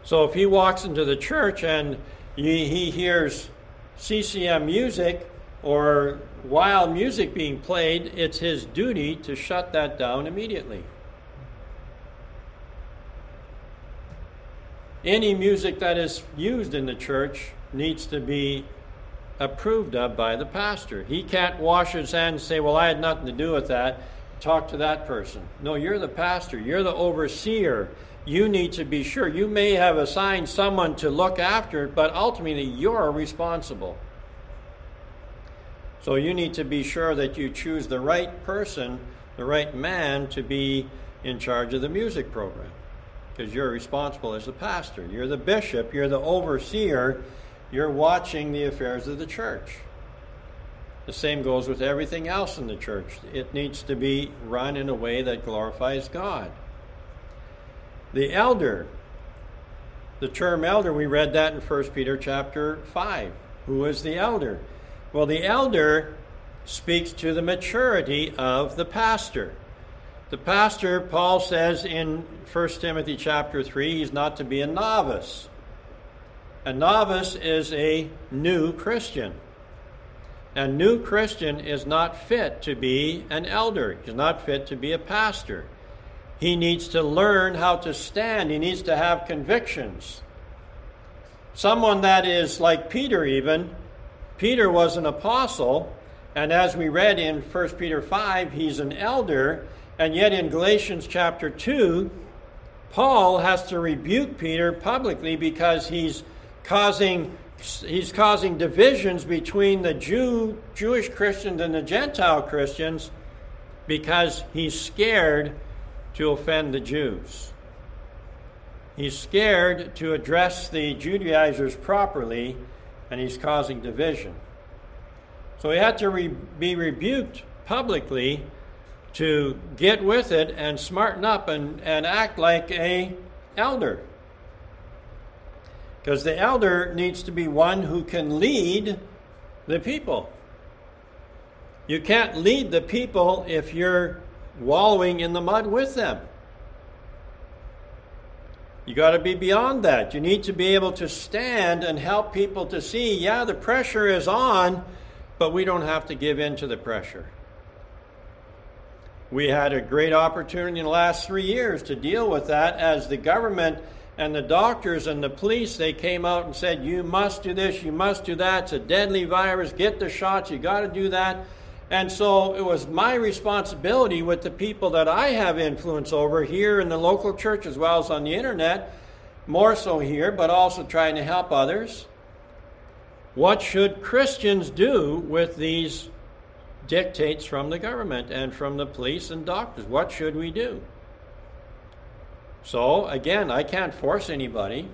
So, if he walks into the church and he, he hears CCM music, or wild music being played, it's his duty to shut that down immediately. Any music that is used in the church needs to be approved of by the pastor. He can't wash his hands and say, Well, I had nothing to do with that. Talk to that person. No, you're the pastor, you're the overseer. You need to be sure. You may have assigned someone to look after it, but ultimately you're responsible. So you need to be sure that you choose the right person, the right man to be in charge of the music program. Because you're responsible as the pastor. You're the bishop, you're the overseer, you're watching the affairs of the church. The same goes with everything else in the church. It needs to be run in a way that glorifies God. The elder, the term elder, we read that in 1 Peter chapter 5. Who is the elder? Well, the elder speaks to the maturity of the pastor. The pastor, Paul says in 1 Timothy chapter 3, he's not to be a novice. A novice is a new Christian. A new Christian is not fit to be an elder, he's not fit to be a pastor. He needs to learn how to stand, he needs to have convictions. Someone that is like Peter, even. Peter was an apostle, and as we read in 1 Peter 5, he's an elder, and yet in Galatians chapter 2, Paul has to rebuke Peter publicly because he's causing he's causing divisions between the Jew Jewish Christians and the Gentile Christians because he's scared to offend the Jews. He's scared to address the Judaizers properly, and he's causing division. So he had to re- be rebuked publicly to get with it and smarten up and, and act like a elder. Because the elder needs to be one who can lead the people. You can't lead the people if you're wallowing in the mud with them. You got to be beyond that. You need to be able to stand and help people to see, yeah, the pressure is on, but we don't have to give in to the pressure. We had a great opportunity in the last three years to deal with that as the government and the doctors and the police they came out and said you must do this you must do that it's a deadly virus get the shots you got to do that and so it was my responsibility with the people that I have influence over here in the local church as well as on the internet, more so here, but also trying to help others. What should Christians do with these dictates from the government and from the police and doctors? What should we do? So, again, I can't force anybody.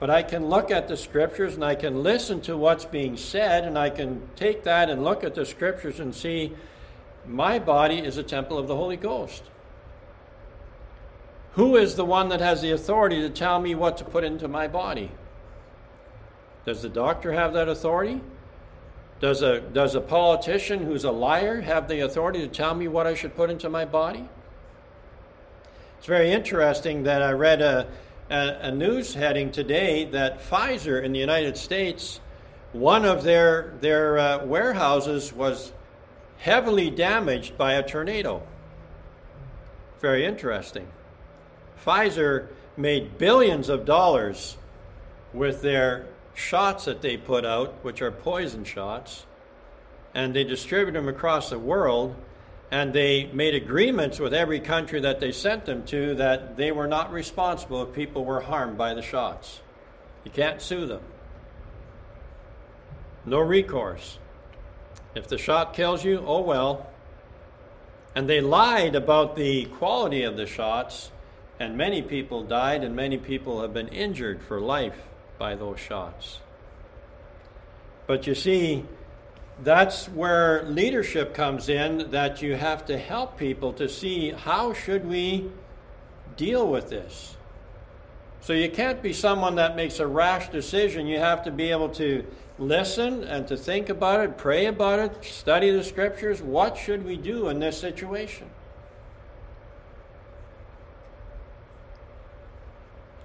But I can look at the scriptures and I can listen to what's being said, and I can take that and look at the scriptures and see my body is a temple of the Holy Ghost. Who is the one that has the authority to tell me what to put into my body? Does the doctor have that authority? Does a, does a politician who's a liar have the authority to tell me what I should put into my body? It's very interesting that I read a, a, a news heading today that Pfizer in the United States, one of their, their uh, warehouses was heavily damaged by a tornado. Very interesting. Pfizer made billions of dollars with their shots that they put out, which are poison shots, and they distribute them across the world and they made agreements with every country that they sent them to that they were not responsible if people were harmed by the shots. You can't sue them. No recourse. If the shot kills you, oh well. And they lied about the quality of the shots, and many people died, and many people have been injured for life by those shots. But you see, that's where leadership comes in that you have to help people to see how should we deal with this. So you can't be someone that makes a rash decision. You have to be able to listen and to think about it pray about it study the scriptures. What should we do in this situation?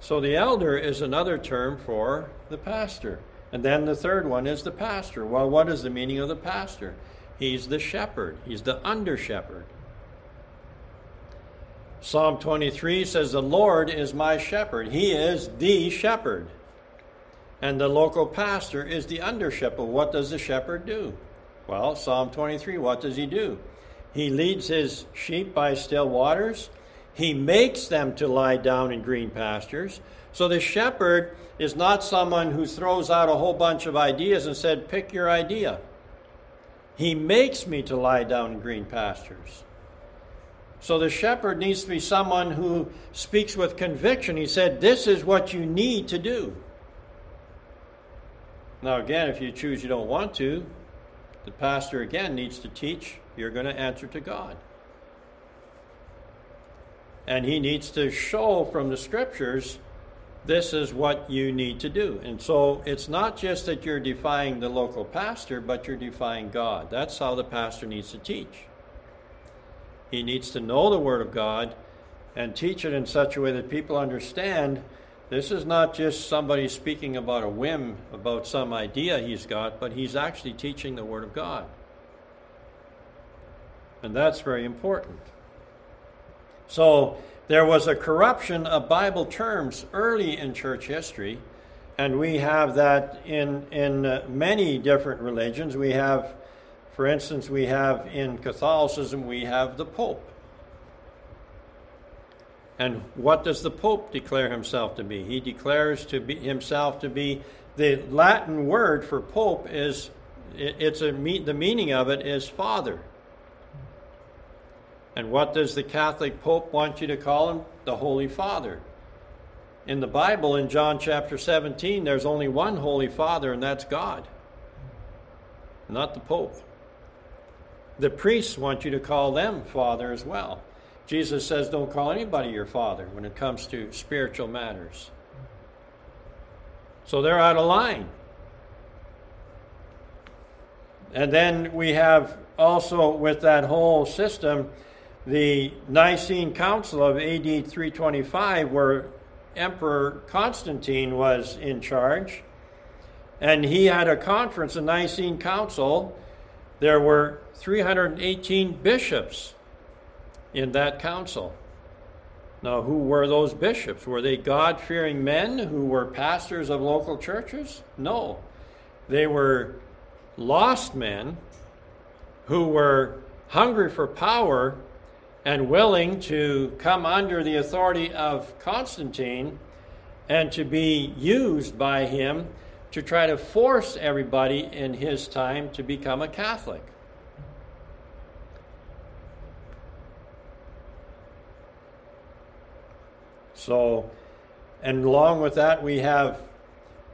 So the elder is another term for the pastor and then the third one is the pastor. Well, what is the meaning of the pastor? He's the shepherd, he's the under shepherd. Psalm 23 says, The Lord is my shepherd. He is the shepherd. And the local pastor is the under shepherd. What does the shepherd do? Well, Psalm 23, what does he do? He leads his sheep by still waters. He makes them to lie down in green pastures. So the shepherd is not someone who throws out a whole bunch of ideas and said, pick your idea. He makes me to lie down in green pastures. So the shepherd needs to be someone who speaks with conviction. He said, This is what you need to do. Now, again, if you choose you don't want to, the pastor again needs to teach. You're going to answer to God. And he needs to show from the scriptures this is what you need to do. And so it's not just that you're defying the local pastor, but you're defying God. That's how the pastor needs to teach. He needs to know the Word of God and teach it in such a way that people understand this is not just somebody speaking about a whim, about some idea he's got, but he's actually teaching the Word of God. And that's very important. So there was a corruption of Bible terms early in church history, and we have that in, in uh, many different religions. We have, for instance, we have in Catholicism, we have the Pope. And what does the Pope declare himself to be? He declares to be himself to be the Latin word for Pope is it's a the meaning of it is father. And what does the Catholic Pope want you to call him? The Holy Father. In the Bible, in John chapter 17, there's only one Holy Father, and that's God, not the Pope. The priests want you to call them Father as well. Jesus says, don't call anybody your Father when it comes to spiritual matters. So they're out of line. And then we have also with that whole system the Nicene Council of AD 325, where Emperor Constantine was in charge. And he had a conference, a Nicene Council. There were 318 bishops in that council. Now, who were those bishops? Were they God fearing men who were pastors of local churches? No. They were lost men who were hungry for power and willing to come under the authority of Constantine and to be used by him to try to force everybody in his time to become a Catholic. So, and along with that, we have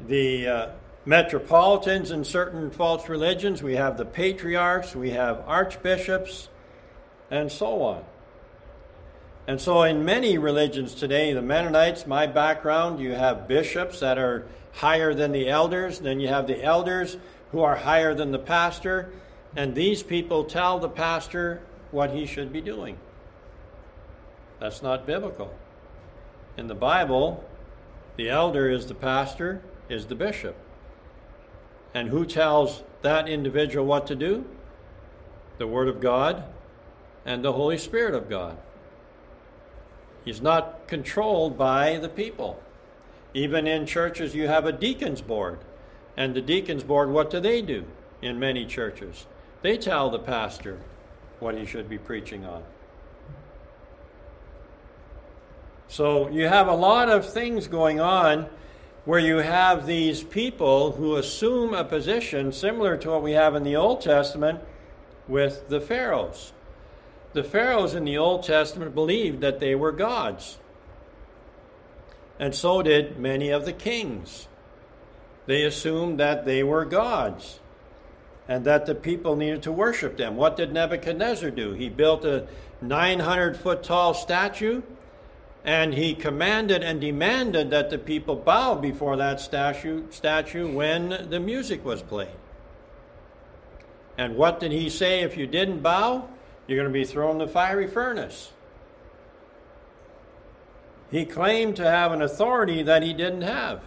the uh, metropolitans in certain false religions, we have the patriarchs, we have archbishops, and so on. And so, in many religions today, the Mennonites, my background, you have bishops that are higher than the elders, then you have the elders who are higher than the pastor, and these people tell the pastor what he should be doing. That's not biblical. In the Bible, the elder is the pastor, is the bishop. And who tells that individual what to do? The Word of God and the Holy Spirit of God. He's not controlled by the people. Even in churches, you have a deacons board. And the deacons board, what do they do in many churches? They tell the pastor what he should be preaching on. So you have a lot of things going on where you have these people who assume a position similar to what we have in the Old Testament with the pharaohs. The pharaohs in the Old Testament believed that they were gods. And so did many of the kings. They assumed that they were gods and that the people needed to worship them. What did Nebuchadnezzar do? He built a 900 foot tall statue and he commanded and demanded that the people bow before that statue, statue when the music was played. And what did he say if you didn't bow? You're going to be thrown in the fiery furnace. He claimed to have an authority that he didn't have.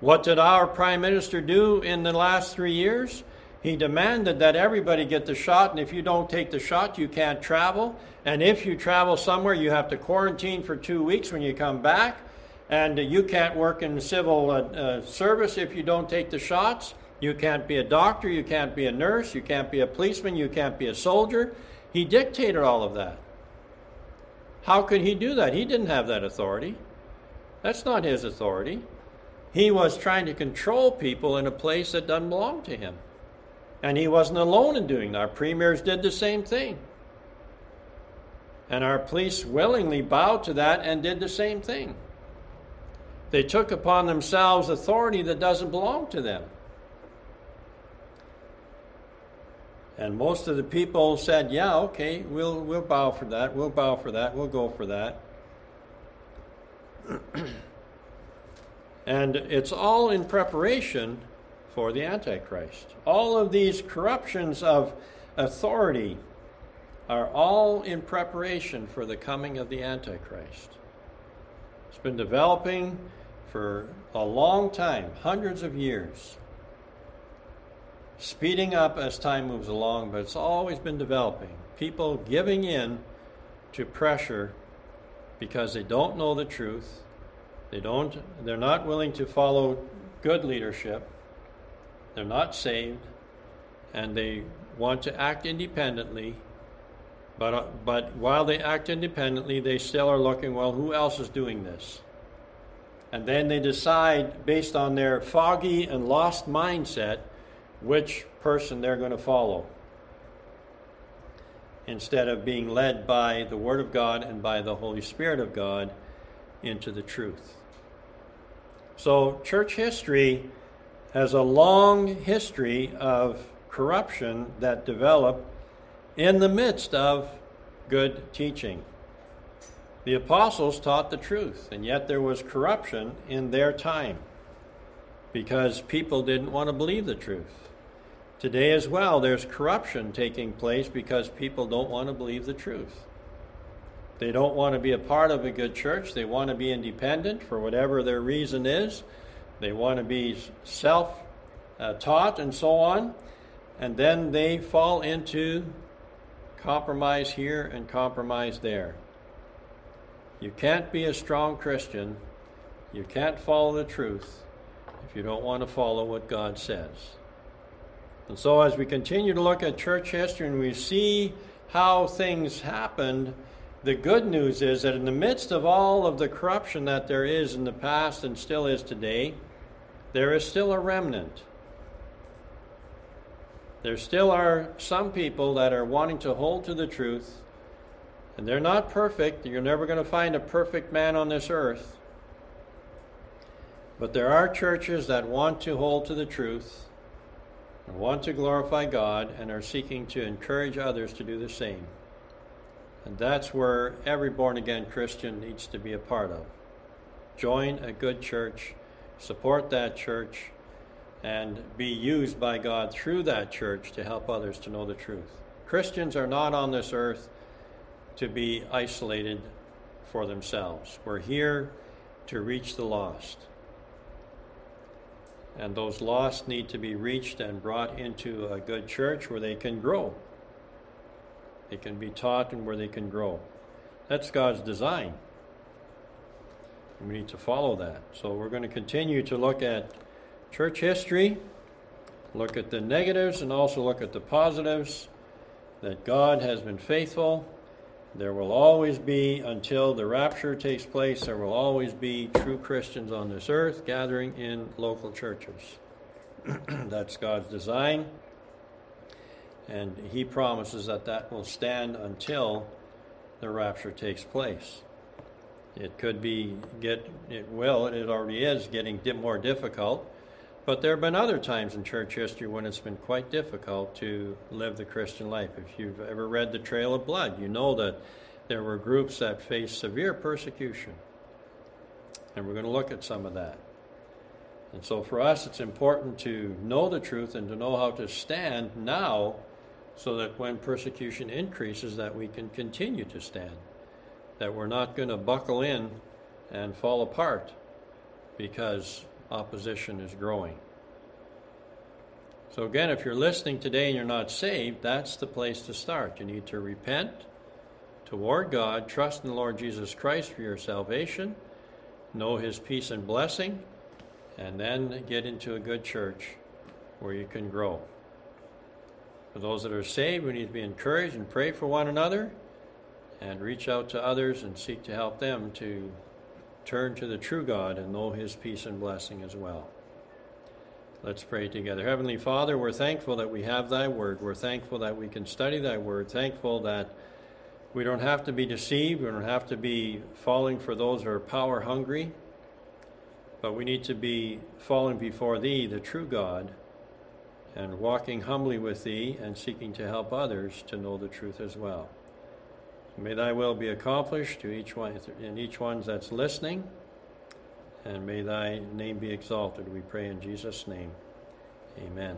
What did our prime minister do in the last three years? He demanded that everybody get the shot, and if you don't take the shot, you can't travel. And if you travel somewhere, you have to quarantine for two weeks when you come back. And you can't work in civil uh, uh, service if you don't take the shots. You can't be a doctor, you can't be a nurse, you can't be a policeman, you can't be a soldier. He dictated all of that. How could he do that? He didn't have that authority. That's not his authority. He was trying to control people in a place that doesn't belong to him. And he wasn't alone in doing that. Our premiers did the same thing. And our police willingly bowed to that and did the same thing. They took upon themselves authority that doesn't belong to them. And most of the people said, "Yeah, okay, we'll we'll bow for that. We'll bow for that. We'll go for that." <clears throat> and it's all in preparation for the antichrist. All of these corruptions of authority are all in preparation for the coming of the Antichrist. It's been developing for a long time, hundreds of years. Speeding up as time moves along, but it's always been developing. People giving in to pressure because they don't know the truth. They don't they're not willing to follow good leadership. They're not saved and they want to act independently. But, uh, but while they act independently, they still are looking, well, who else is doing this? And then they decide, based on their foggy and lost mindset, which person they're going to follow instead of being led by the Word of God and by the Holy Spirit of God into the truth. So, church history has a long history of corruption that developed in the midst of good teaching. The apostles taught the truth, and yet there was corruption in their time because people didn't want to believe the truth. Today, as well, there's corruption taking place because people don't want to believe the truth. They don't want to be a part of a good church. They want to be independent for whatever their reason is. They want to be self uh, taught and so on. And then they fall into compromise here and compromise there. You can't be a strong Christian, you can't follow the truth if you don't want to follow what God says. And so, as we continue to look at church history and we see how things happened, the good news is that in the midst of all of the corruption that there is in the past and still is today, there is still a remnant. There still are some people that are wanting to hold to the truth, and they're not perfect. You're never going to find a perfect man on this earth. But there are churches that want to hold to the truth and want to glorify God and are seeking to encourage others to do the same. And that's where every born again Christian needs to be a part of. Join a good church, support that church, and be used by God through that church to help others to know the truth. Christians are not on this earth to be isolated for themselves. We're here to reach the lost. And those lost need to be reached and brought into a good church where they can grow. They can be taught and where they can grow. That's God's design. We need to follow that. So we're going to continue to look at church history, look at the negatives, and also look at the positives that God has been faithful. There will always be, until the rapture takes place, there will always be true Christians on this earth gathering in local churches. <clears throat> That's God's design. And He promises that that will stand until the rapture takes place. It could be get it will it already is getting more difficult but there have been other times in church history when it's been quite difficult to live the Christian life. If you've ever read The Trail of Blood, you know that there were groups that faced severe persecution. And we're going to look at some of that. And so for us, it's important to know the truth and to know how to stand now so that when persecution increases that we can continue to stand. That we're not going to buckle in and fall apart because opposition is growing. So, again, if you're listening today and you're not saved, that's the place to start. You need to repent toward God, trust in the Lord Jesus Christ for your salvation, know His peace and blessing, and then get into a good church where you can grow. For those that are saved, we need to be encouraged and pray for one another and reach out to others and seek to help them to turn to the true God and know his peace and blessing as well. Let's pray together. Heavenly Father, we're thankful that we have thy word. We're thankful that we can study thy word. Thankful that we don't have to be deceived. We don't have to be falling for those who are power hungry. But we need to be falling before thee, the true God, and walking humbly with thee and seeking to help others to know the truth as well. May thy will be accomplished to each one in each one that's listening, and may thy name be exalted. We pray in Jesus' name. Amen.